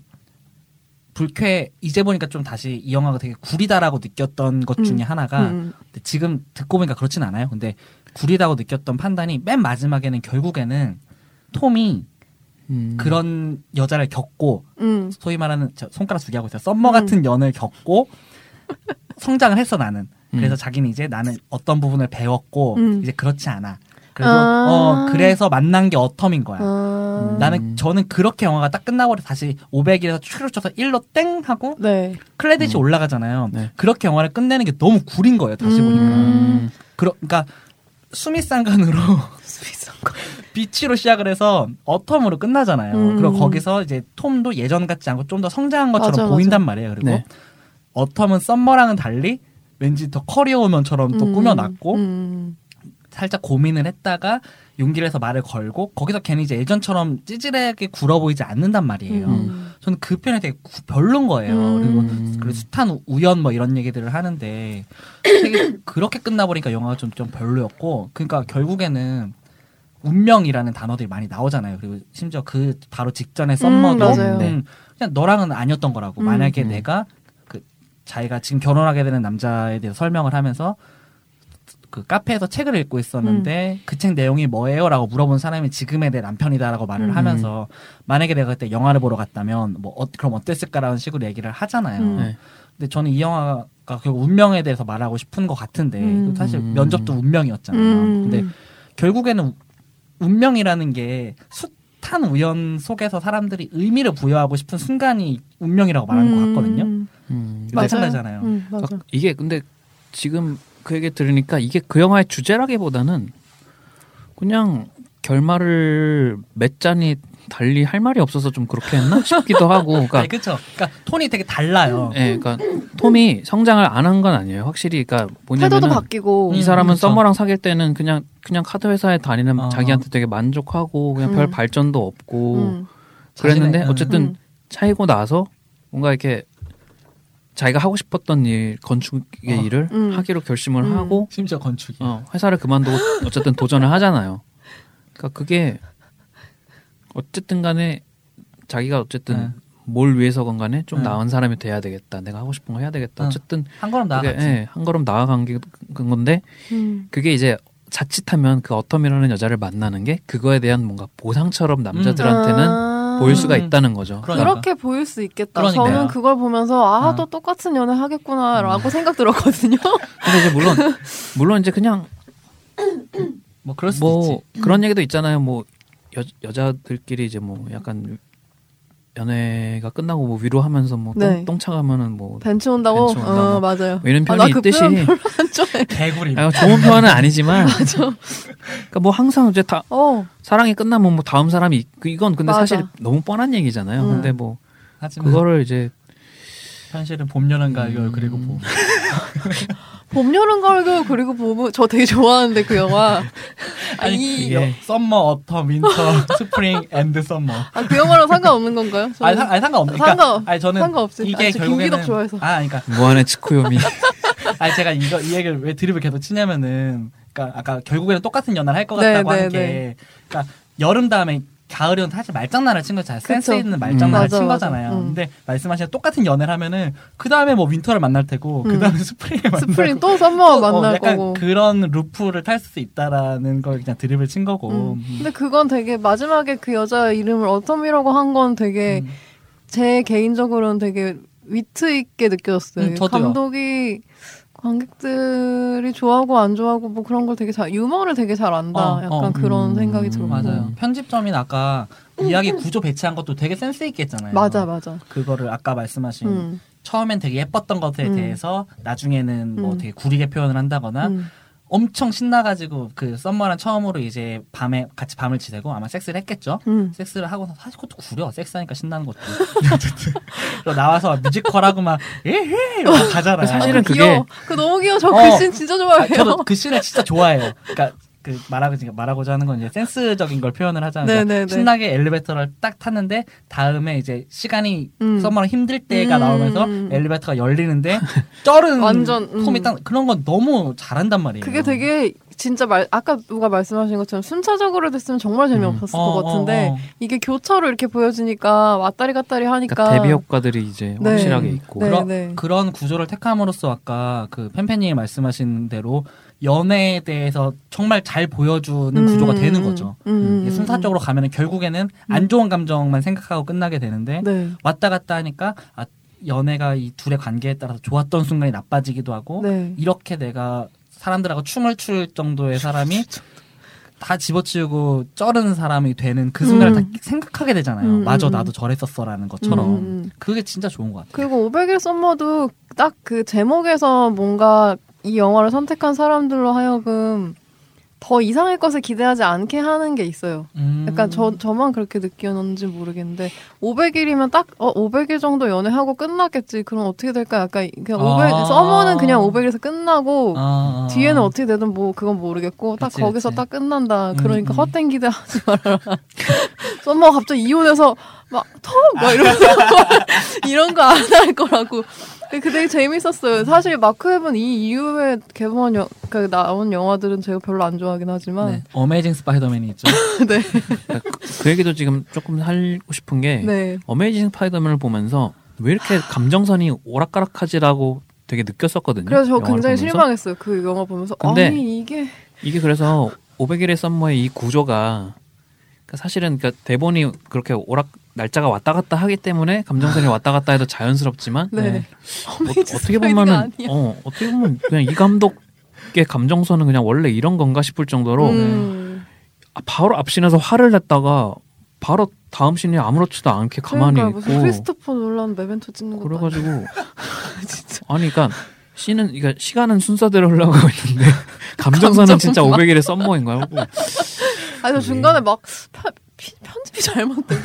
불쾌 이제 보니까 좀 다시 이 영화가 되게 구리다라고 느꼈던 것 중에 음. 하나가 음. 근데 지금 듣고 보니까 그렇진 않아요. 근데 구리다고 느꼈던 판단이 맨 마지막에는 결국에는 톰이 음. 그런 여자를 겪고 음. 소위 말하는 저 손가락 두개 하고 있어요. 썸머 음. 같은 연을 겪고 성장을 했어 나는. 그래서 음. 자기는 이제 나는 어떤 부분을 배웠고 음. 이제 그렇지 않아. 그래서 아. 어 그래서 만난 게 어텀인 거야. 아. 나는 음. 저는 그렇게 영화가 딱 끝나버려 다시 500일에서 추를 쳐서 1로 땡 하고 네. 크레딧이 음. 올라가잖아요. 네. 그렇게 영화를 끝내는 게 너무 구린 거예요. 다시 음. 보니까. 음. 그러, 그러 니까 수미상관으로 거. 비치로 시작을 해서 어텀으로 끝나잖아요. 음. 그리고 거기서 이제 톰도 예전 같지 않고 좀 더 성장한 것처럼 맞아, 보인단 말이에요. 그리고 네. 어텀은 썸머랑은 달리 왠지 더 커리어 우먼처럼 또 음. 꾸며놨고 음. 살짝 고민을 했다가 용기를 해서 말을 걸고 거기서 괜히 이제 예전처럼 찌질하게 굴어 보이지 않는단 말이에요. 음. 저는 그 편이 되게 구- 별론 거예요. 음. 그리고 음. 그리고 숱한 우- 우연 뭐 이런 얘기들을 하는데 되게 그렇게 끝나버리니까 영화가 좀, 좀 별로였고 그러니까 결국에는 운명이라는 단어들이 많이 나오잖아요. 그리고 심지어 그 바로 직전에 썸머도 맞아요. 음, 그냥 너랑은 아니었던 거라고. 음. 만약에 음. 내가 그 자기가 지금 결혼하게 되는 남자에 대해서 설명을 하면서 그 카페에서 책을 읽고 있었는데 그책 내용이 뭐예요라고 물어본 사람이 지금의 내 남편이다라고 말을 음. 하면서 만약에 내가 그때 영화를 보러 갔다면 뭐 어, 그럼 어땠을까라는 식으로 얘기를 하잖아요. 음. 네. 근데 저는 이 영화가 결국 운명에 대해서 말하고 싶은 것 같은데 음. 사실 음. 면접도 운명이었잖아요. 음. 근데 결국에는 운명이라는 게 숱한 우연 속에서 사람들이 의미를 부여하고 싶은 순간이 운명이라고 말하는 것 같거든요. 음. 음. 마찬가지잖아요. 음. 아, 이게 근데 지금 그 얘기 들으니까 이게 그 영화의 주제라기보다는 그냥 결말을 몇 잔이 달리 할 말이 없어서 좀 그렇게 했나 싶기도 하고 그러니까 아니, 그쵸. 그러니까 톤이 되게 달라요. 예, 그러니까 톰이 성장을 안 한 건 아니에요. 확실히 그러니까 태도도 뭐냐면은 바뀌고 이 사람은 그쵸. 썸머랑 사귈 때는 그냥 그냥 카드 회사에 다니는 어. 자기한테 되게 만족하고 그냥 별 음. 발전도 없고 음. 그랬는데 자신의- 어쨌든 음. 차이고 나서 뭔가 이렇게 자기가 하고 싶었던 일 건축의 어. 일을 음. 하기로 결심을 음. 하고 심지어 건축이. 어, 회사를 그만두고 어쨌든 도전을 하잖아요. 그러니까 그게 어쨌든 간에 자기가 어쨌든 네. 뭘 위해서건 간에 좀 네. 나은 사람이 돼야 되겠다. 내가 하고 싶은 거 해야 되겠다. 응. 어쨌든 한 걸음 그게 나아갔지. 예, 한 걸음 나아간 게 그런 건데 음. 그게 이제 자칫하면 그 어텀이라는 여자를 만나는 게 그거에 대한 뭔가 보상처럼 남자들한테는 아. 보일 수가 음. 있다는 거죠. 그러니까. 그렇게 보일 수 있겠다. 그러니까요. 저는 그걸 보면서 아, 어. 또 똑같은 연애 하겠구나라고 생각 들었거든요. 근데 이제 물론 물론 이제 그냥 뭐 그럴 수도 뭐 있지. 그런 얘기도 있잖아요. 뭐 여, 여자들끼리 이제 뭐 약간 연애가 끝나고 뭐 위로하면서 뭐 똥, 네. 똥 차 가면은 뭐 벤츠 온다고? 벤츠 온다고. 어, 맞아요. 뭐 이런 아, 표현이 나그 있듯이. 개구리. 아, 좋은 표현은 아니지만 그러니까 뭐 항상 이제 다 어, 사랑이 끝나면 뭐 다음 사람이 있- 그 이건 근데 맞아. 사실 너무 뻔한 얘기잖아요. 음. 근데 뭐 하지만 그거를 이제 현실은 봄, 여름, 가을 음. 그리고 봄. 봄, 여름, 가을, 겨울 그리고 봄은 저 되게 좋아하는데 그 영화. 아니 이- 이게- Summer, Autumn, Winter, Spring, and Summer. 아, 그 영화랑 상관없는 건가요? 저는 아니, 상- 아니 상관없네. 그러니까, 상관- 아니 저는 상관없어요. 이게 아, 저 결국에는 김기덕 좋아해서. 아, 그러니까 무한의 치쿠요미 아니 제가 이거 이 얘기를 왜 드립을 계속 치냐면은 그러니까 아까 결국에는 똑같은 연애를 할것 네, 같다고 네, 하는 게 네. 그러니까 여름 다음에 가을은 사실 말장난을 친 거잖아요. 센스. 있는 말장난을 음. 친 맞아, 맞아. 거잖아요. 음. 근데 말씀하신 똑같은 연애를 하면은 그 다음에 뭐 Winter를 만날 테고 그 음. 다음에 Spring을 만나고 스프링 또 Summer 또, 어, 만날 약간 거고. 그런 루프를 탈 수 있다라는 걸 그냥 드립을 친 거고. 음. 근데 그건 되게 마지막에 그 여자 이름을 Autumn이라고 한 건 되게 음. 제 개인적으로는 되게 위트 있게 느껴졌어요. 감독이 관객들이 좋아하고 안 좋아하고 뭐 그런 걸 되게 잘 유머를 되게 잘 안다. 어, 약간 어. 그런 음, 생각이 들었고. 맞아요. 편집점인 아까 이야기 구조 배치한 것도 되게 센스 있게 했잖아요. 맞아 맞아. 그거를 아까 말씀하신 음. 처음엔 되게 예뻤던 것에 음. 대해서 나중에는 뭐 음. 되게 구리게 표현을 한다거나 음. 엄청 신나가지고 그 썸머랑 처음으로 이제 밤에 같이 밤을 지내고 아마 섹스를 했겠죠. 음. 섹스를 하고 사실 그것도 구려 섹스하니까 신나는 것도 어쨌든 그리고 나와서 뮤지컬하고 막 에헤 이러고 가잖아요. 사실은 그 그게- 귀여워. 그 너무 귀여워. 저 어. 그씬 진짜 아, 좋아해요. 저도 그 씬을 진짜 좋아해요. 그러니까 그 말하고 말하고자 하는 건 이제 센스적인 걸 표현을 하자면 그러니까 네네네. 신나게 엘리베이터를 딱 탔는데 다음에 이제 시간이 음. 썸머랑 힘들 때가 음. 나오면서 엘리베이터가 열리는데 쩔은 완전, 음. 폼이 딱 그런 건 너무 잘한단 말이에요. 그게 되게 진짜 말 아까 누가 말씀하신 것처럼 순차적으로 됐으면 정말 재미없었을 어, 것 같은데 어, 어. 이게 교차로 이렇게 보여지니까 왔다리 갔다리 하니까 그러니까 대비 효과들이 이제 네. 확실하게 있고 네. 그런, 그런 구조를 택함으로써 아까 그 팬팬님이 말씀하신 대로 연애에 대해서 정말 잘 보여주는 음, 구조가 음, 되는 음, 거죠. 음, 음, 순사적으로 가면은 결국에는 안 좋은 감정만 생각하고 끝나게 되는데 네. 왔다 갔다 하니까 아, 연애가 이 둘의 관계에 따라서 좋았던 순간이 나빠지기도 하고 네. 이렇게 내가 사람들하고 춤을 출 정도의 사람이 다 집어치우고 쩔은 사람이 되는 그 순간을 음. 다 생각하게 되잖아요. 음, 음, 나도 저랬었어라는 것처럼 음, 음. 그게 진짜 좋은 것 같아요. 그리고 500일 썸머도 딱 그 제목에서 뭔가 이 영화를 선택한 사람들로 하여금 더 이상의 것을 기대하지 않게 하는 게 있어요. 음. 약간 저 저만 그렇게 느꼈는지 모르겠는데 500일이면 딱 어 500일 정도 연애하고 끝났겠지. 그럼 어떻게 될까? 약간 그냥 500 아. 서머는 그냥 500일에서 끝나고 아, 아. 뒤에는 어떻게 되든 뭐 그건 모르겠고 딱 그치, 거기서 그치. 딱 끝난다. 음, 그러니까 음. 헛된 기대 하지 말아라. 썸머가 갑자기 이혼해서 막 턱 막 이러면서 이런 거 안 할 거라고. 그 되게 재밌었어요. 사실 마크 웹은 이 이후에 개봉한 여, 그 나온 영화들은 제가 별로 안 좋아하긴 하지만 네. 어메이징 스파이더맨이 있죠. 네. 그, 그 얘기도 지금 조금 하고 싶은 게 네. 어메이징 스파이더맨을 보면서 왜 이렇게 감정선이 오락가락하지라고 되게 느꼈었거든요. 그래서 저 굉장히 보면서. 실망했어요. 그 영화 보면서 근데 아니 이게 이게 그래서 500일의 썸머의 이 구조가 그러니까 사실은 그러니까 대본이 그렇게 오락 날짜가 왔다 갔다 하기 때문에 감정선이 왔다 갔다 해도 자연스럽지만 네. 네. 어, 어떻게 보면은. 어 어떻게 보면 그냥 이 감독의 감정선은 그냥 원래 이런 건가 싶을 정도로 음. 아, 바로 앞신에서 화를 냈다가 바로 다음 신이 아무렇지도 않게 가만히 그러니까 있고 크리스토퍼 놀란 메멘토 찍는 것도 그래가지고. 진짜 아니 그러니까 씨는 그러니까 시간은 순서대로 흘러가고 있는데 감정선은 진짜 감정선. 500일의 썸머인 거야. 하고 아니 저 중간에 막 편집이 잘못되고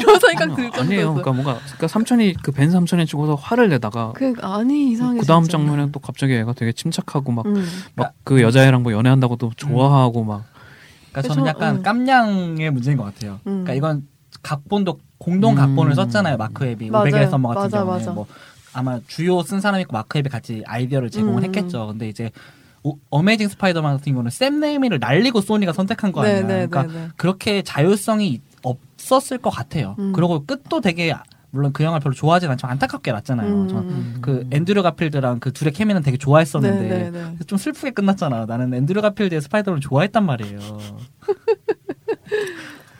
이런 생각 들 아니, 아니에요. 그러니까 뭔가 그러니까 삼촌이 그 벤 삼촌이 죽어서 화를 내다가 그 아니 이상해. 그 다음. 장면에 또 갑자기 애가 되게 침착하고 막 음. 막그 여자애랑 뭐 연애한다고 또 좋아하고 막 그러니까 저는 약간 음. 깜냥의 문제인 것 같아요. 음. 그러니까 이건 각본도 공동 음. 각본을 썼잖아요. 마크 웹이 맞아요. 500의 썸머 같은 맞아, 경우는 맞아. 뭐 아마 주요 쓴 사람이 있고 마크 웹이 같이 아이디어를 제공을 음. 했겠죠. 근데 이제 오- 어메이징 스파이더맨 같은 경우는 샘 레이미를 날리고 소니가 선택한 거 아니야. 네, 네, 그러니까 네, 네. 그렇게 자율성이 없었을 것 같아요. 음. 그리고 끝도 되게 물론 그 영화 를 별로 좋아하진 않지만 안타깝게 났잖아요. 음. 전그 앤드류 가필드랑 그 둘의 케미는 되게 좋아했었는데 네, 네, 네. 좀 슬프게 끝났잖아. 나는 앤드류 가필드의 스파이더맨을 좋아했단 말이에요.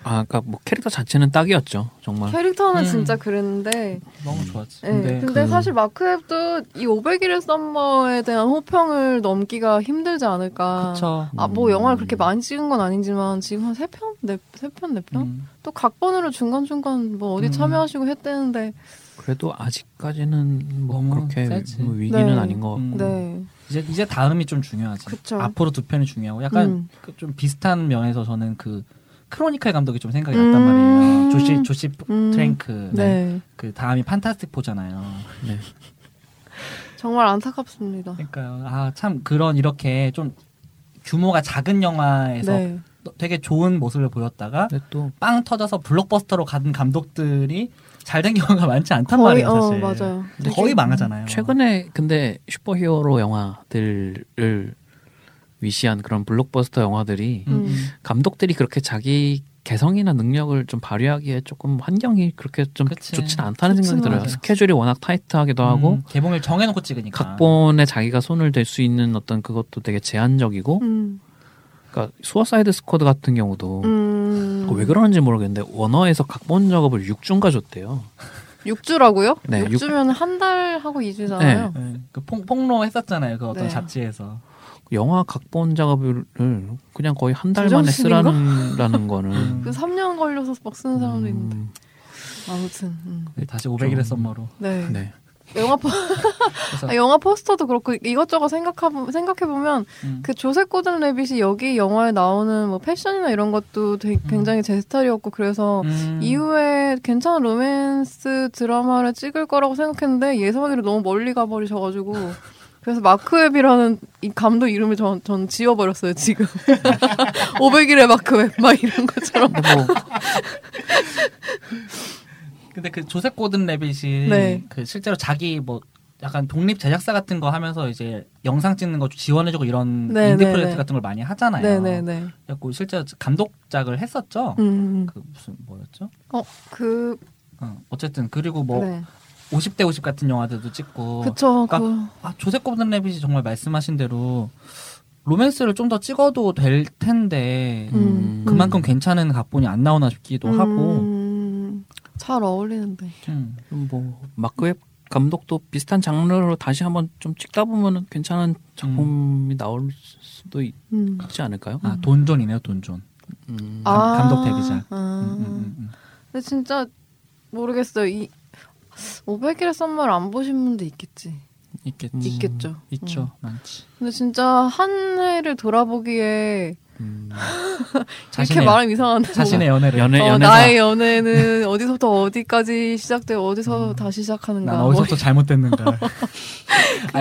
아, 그러니까 뭐 캐릭터 자체는 딱이었죠. 정말. 캐릭터는 음. 진짜 그랬는데. 너무 좋았지. 네, 근데 근데 그- 사실 마크 앱도 이 500일의 썸머에 대한 호평을 넘기가 힘들지 않을까. 그쵸. 아, 뭐 영화를 그렇게 많이 찍은 건 아니지만 지금 한 세 편, 네, 세 편, 네 편? 음. 또 각본으로 중간 중간 뭐 어디 음. 참여하시고 했대는데, 그래도 아직까지는 뭐 그렇게 세지. 뭐 위기는 네. 아닌 것 같고. 음. 네. 이제 이제 다음이 좀 중요하지. 그쵸. 앞으로 두 편이 중요하고 약간 음. 그 좀 비슷한 면에서 저는 그 크로니클 감독이 좀 생각이 음. 났단 말이에요. 조시 조시 음. 트랭크. 네. 네. 그 다음이 판타스틱 포잖아요. 네. 정말 안타깝습니다. 그러니까요. 아 참 그런 이렇게 좀 규모가 작은 영화에서 네. 되게 좋은 모습을 보였다가 근데 또빵 터져서 블록버스터로 가는 감독들이 잘된 경우가 많지 않단 거의, 말이에요, 어, 사실. 맞아요. 거의 망하잖아요. 최근에 근데 슈퍼히어로 영화들을 위시한 그런 블록버스터 영화들이 음, 음. 감독들이 그렇게 자기 개성이나 능력을 좀 발휘하기에 조금 환경이 그렇게 좀 그치. 좋진 않다는 생각이 들어요. 않아요. 스케줄이 워낙 타이트하기도 하고 음, 개봉을 정해놓고 찍으니까. 각본에 자기가 손을 댈 수 있는 어떤 그것도 되게 제한적이고 음. 그러니까 수어사이드 스쿼드 같은 경우도 음. 왜 그러는지 모르겠는데 워너에서 각본 작업을 6주인가 줬대요. 6주라고요? 네, 6주면 한 달 하고 2주잖아요. 네, 그 폭, 폭로 했었잖아요. 그 어떤 네. 잡지에서. 영화 각본 작업을 그냥 거의 한 달 만에? 쓰라는 거는 음. 그 3년 걸려서 막 쓰는 사람도 있는데. 음, 아무튼. 음. 네, 다시 500일의 썸머로. 네. 네. 영화 포 아, 영화 포스터도 그렇고 이것저것 생각하 생각해 보면 음. 그 조셉 고든 레빗이 여기 영화에 나오는 뭐 패션이나 이런 것도 되게 굉장히 제 스타일이었고 그래서 음. 이후에 괜찮은 로맨스 드라마를 찍을 거라고 생각했는데 예상하기로 너무 멀리 가버리셔가지고 그래서 마크 웹이라는 이 감독 이름을 전, 전 지워버렸어요 지금 500일의 마크 웹 막 이런 것처럼 근데 뭐 근데 그 조셉 고든 레빗이 네. 그 실제로 자기 뭐 약간 독립 제작사 같은 거 하면서 이제 영상 찍는 거 지원해주고 이런 네, 인디 네, 프로젝트 네. 같은 걸 많이 하잖아요. 네네네 그래갖고 실제 감독작을 했었죠. 음, 그 무슨 뭐였죠? 그 어, 어쨌든 그리고 뭐 네. 50대 50 같은 영화들도 찍고 그쵸 그 그러니까 아, 조셉 고든 레빗이 정말 말씀하신 대로 로맨스를 좀 더 찍어도 될 텐데 음. 그만큼 괜찮은 각본이 안 나오나 싶기도 하고 음, 잘 어울리는데 음. 뭐 마크웹 감독도 비슷한 장르로 다시 한번 좀 찍다 보면은 괜찮은 작품이 나올 수도 있, 음. 지 않을까요? 아 돈존이네요 돈존 음. 감- 감독 데뷔작. 아. 음, 음, 음, 근데 진짜 모르겠어요. 이 500일의 썸머를 안 보신 분도 있겠지. 있겠지 있겠죠. 있죠 많지 근데 진짜 한 해를 돌아보기에 음. 이렇게 말하면 이상한데 자신의 연애를 연애 어, 나의 연애는 어디서부터 어디까지 시작되고 어디서 음. 다시 시작하는가. 난뭐 어디서부터 잘못됐는가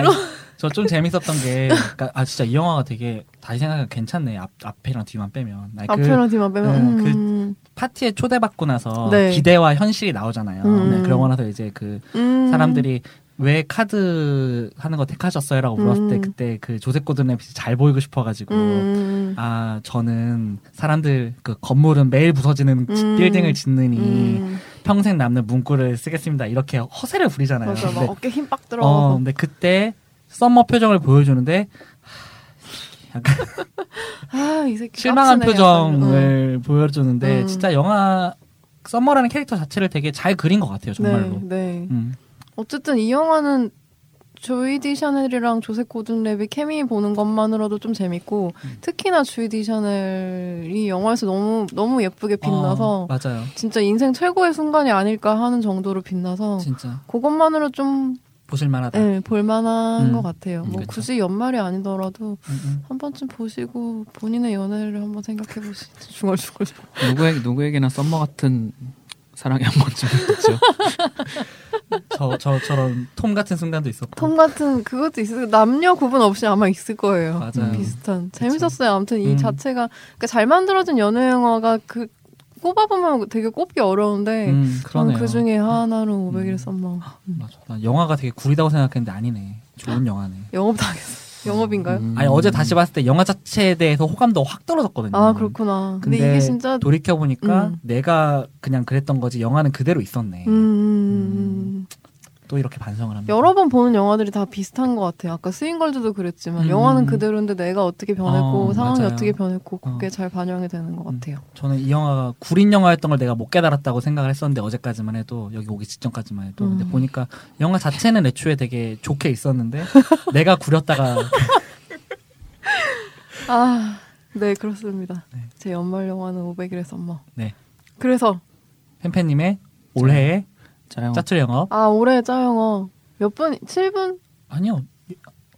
저 좀 재밌었던 게 그러니까 아 진짜 이 영화가 되게 다시 생각하면 괜찮네 앞 앞이랑 뒤만 빼면 아니, 그 앞이랑 뒤만 빼면 네, 음, 파티에 초대받고 나서 네. 기대와 현실이 나오잖아요. 음. 네, 그러고 나서 이제 그 음. 사람들이 왜 카드 하는 거 택하셨어요라고 물었을 때 음. 그때 그 조셉 고든 레빗이 잘 보이고 싶어가지고 음. 아 저는 사람들 그 건물은 매일 부서지는 음. 빌딩을 짓느니 음. 평생 남는 문구를 쓰겠습니다 이렇게 허세를 부리잖아요. 맞아, 막 근데, 어깨 힘빡 어, 들어가고. 근데 그때 썸머 표정을 보여주는데 하, 약간 아, 실망한. 표정을 보여주는데 음. 진짜 영화 썸머라는 캐릭터 자체를 되게 잘 그린 것 같아요 응. 정말로. 네, 네. 음. 어쨌든 이 영화는 조이디 샤넬이랑 조셉 고든 랩이 케미 보는 것만으로도 좀 재밌고 음. 특히나 조이디 샤넬이 영화에서 너무 너무 예쁘게 빛나서 어, 맞아요. 진짜 인생 최고의 순간이 아닐까 하는 정도로 빛나서 진짜 그것만으로 좀 보실 만하다. 네, 볼 만한 음. 것 같아요. 뭐 그쵸. 굳이 연말이 아니더라도 음, 음. 한 번쯤 보시고 본인의 연애를 한번 생각해 보시. 중얼중얼. 누구에게 누구에게나 썸머 같은 사랑이 한 번쯤 있죠. 저, 저, 저런 톰 같은 순간도 있었고. 톰 같은 그것도 있을 남녀 구분 없이 아마 있을 거예요. 맞아요. 비슷한 재밌었어요. 아무튼 이 음. 자체가 그러니까 잘 만들어진 연애 영화가 그 꼽아보면 되게 꼽기 어려운데 음. 그 중에 하나로 500일 음. 썸머 맞아. 난 영화가 되게 구리다고 생각했는데 아니네. 좋은 영화네. 영업 당했어. 영업인가요? 음. 아니 어제 다시 봤을 때 영화 자체에 대해서 호감도가 확 떨어졌거든요. 아 그렇구나. 근데, 근데 이게 진짜 돌이켜 보니까 음. 내가 그냥 그랬던 거지 영화는 그대로 있었네. 음, 음, 또 이렇게 반성을 합니다. 여러 번 보는 영화들이 다 비슷한 것 같아요. 아까 스윙걸즈도 그랬지만 음. 영화는 그대로인데 내가 어떻게 변했고 어, 상황이 맞아요. 어떻게 변했고 그게 어. 잘 반영이 되는 것 음. 같아요. 저는 이 영화가 구린 영화였던 걸 내가 못 깨달았다고 생각을 했었는데 어제까지만 해도 여기 오기 직전까지만 해도 근데 음. 보니까 영화 자체는 애초에 되게 좋게 있었는데 내가 구렸다가 아, 네 그렇습니다. 네. 제 연말 영화는 500일의 썸머. 네. 그래서 팬팬님의 올해의 자영 짜투리 영업 아 올해 짜영어 몇 분? 7분? 아니요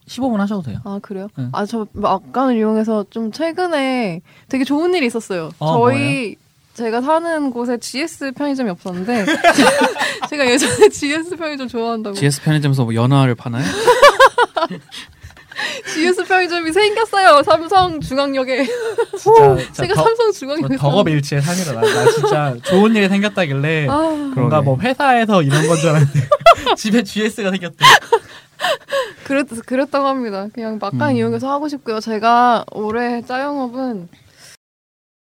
15분 하셔도 돼요. 아 그래요? 네. 아 저 막간을 이용해서 좀 최근에 되게 좋은 일이 있었어요. 어, 저희 제가 사는 곳에 GS 편의점이 없었는데 제가 예전에 GS 편의점 좋아한다고 GS 편의점에서 뭐 연화를 파나요? GS 편의점이 생겼어요. 삼성 중앙역에 진짜, 진짜 제가 더- 삼성 뭐 중앙역에 덕업일치의 삶이다. 나, 나 진짜 좋은 일이 생겼다길래 아, 뭔가. 뭐 회사에서 이런 건 줄 알았는데 집에 GS가 생겼대. 그랬 그랬다고 합니다. 그냥 막간 음. 이용해서 하고 싶고요. 제가 올해 짜영업은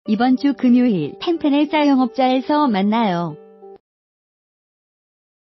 이번 주 금요일 팬팬의 짤영업자에서 만나요.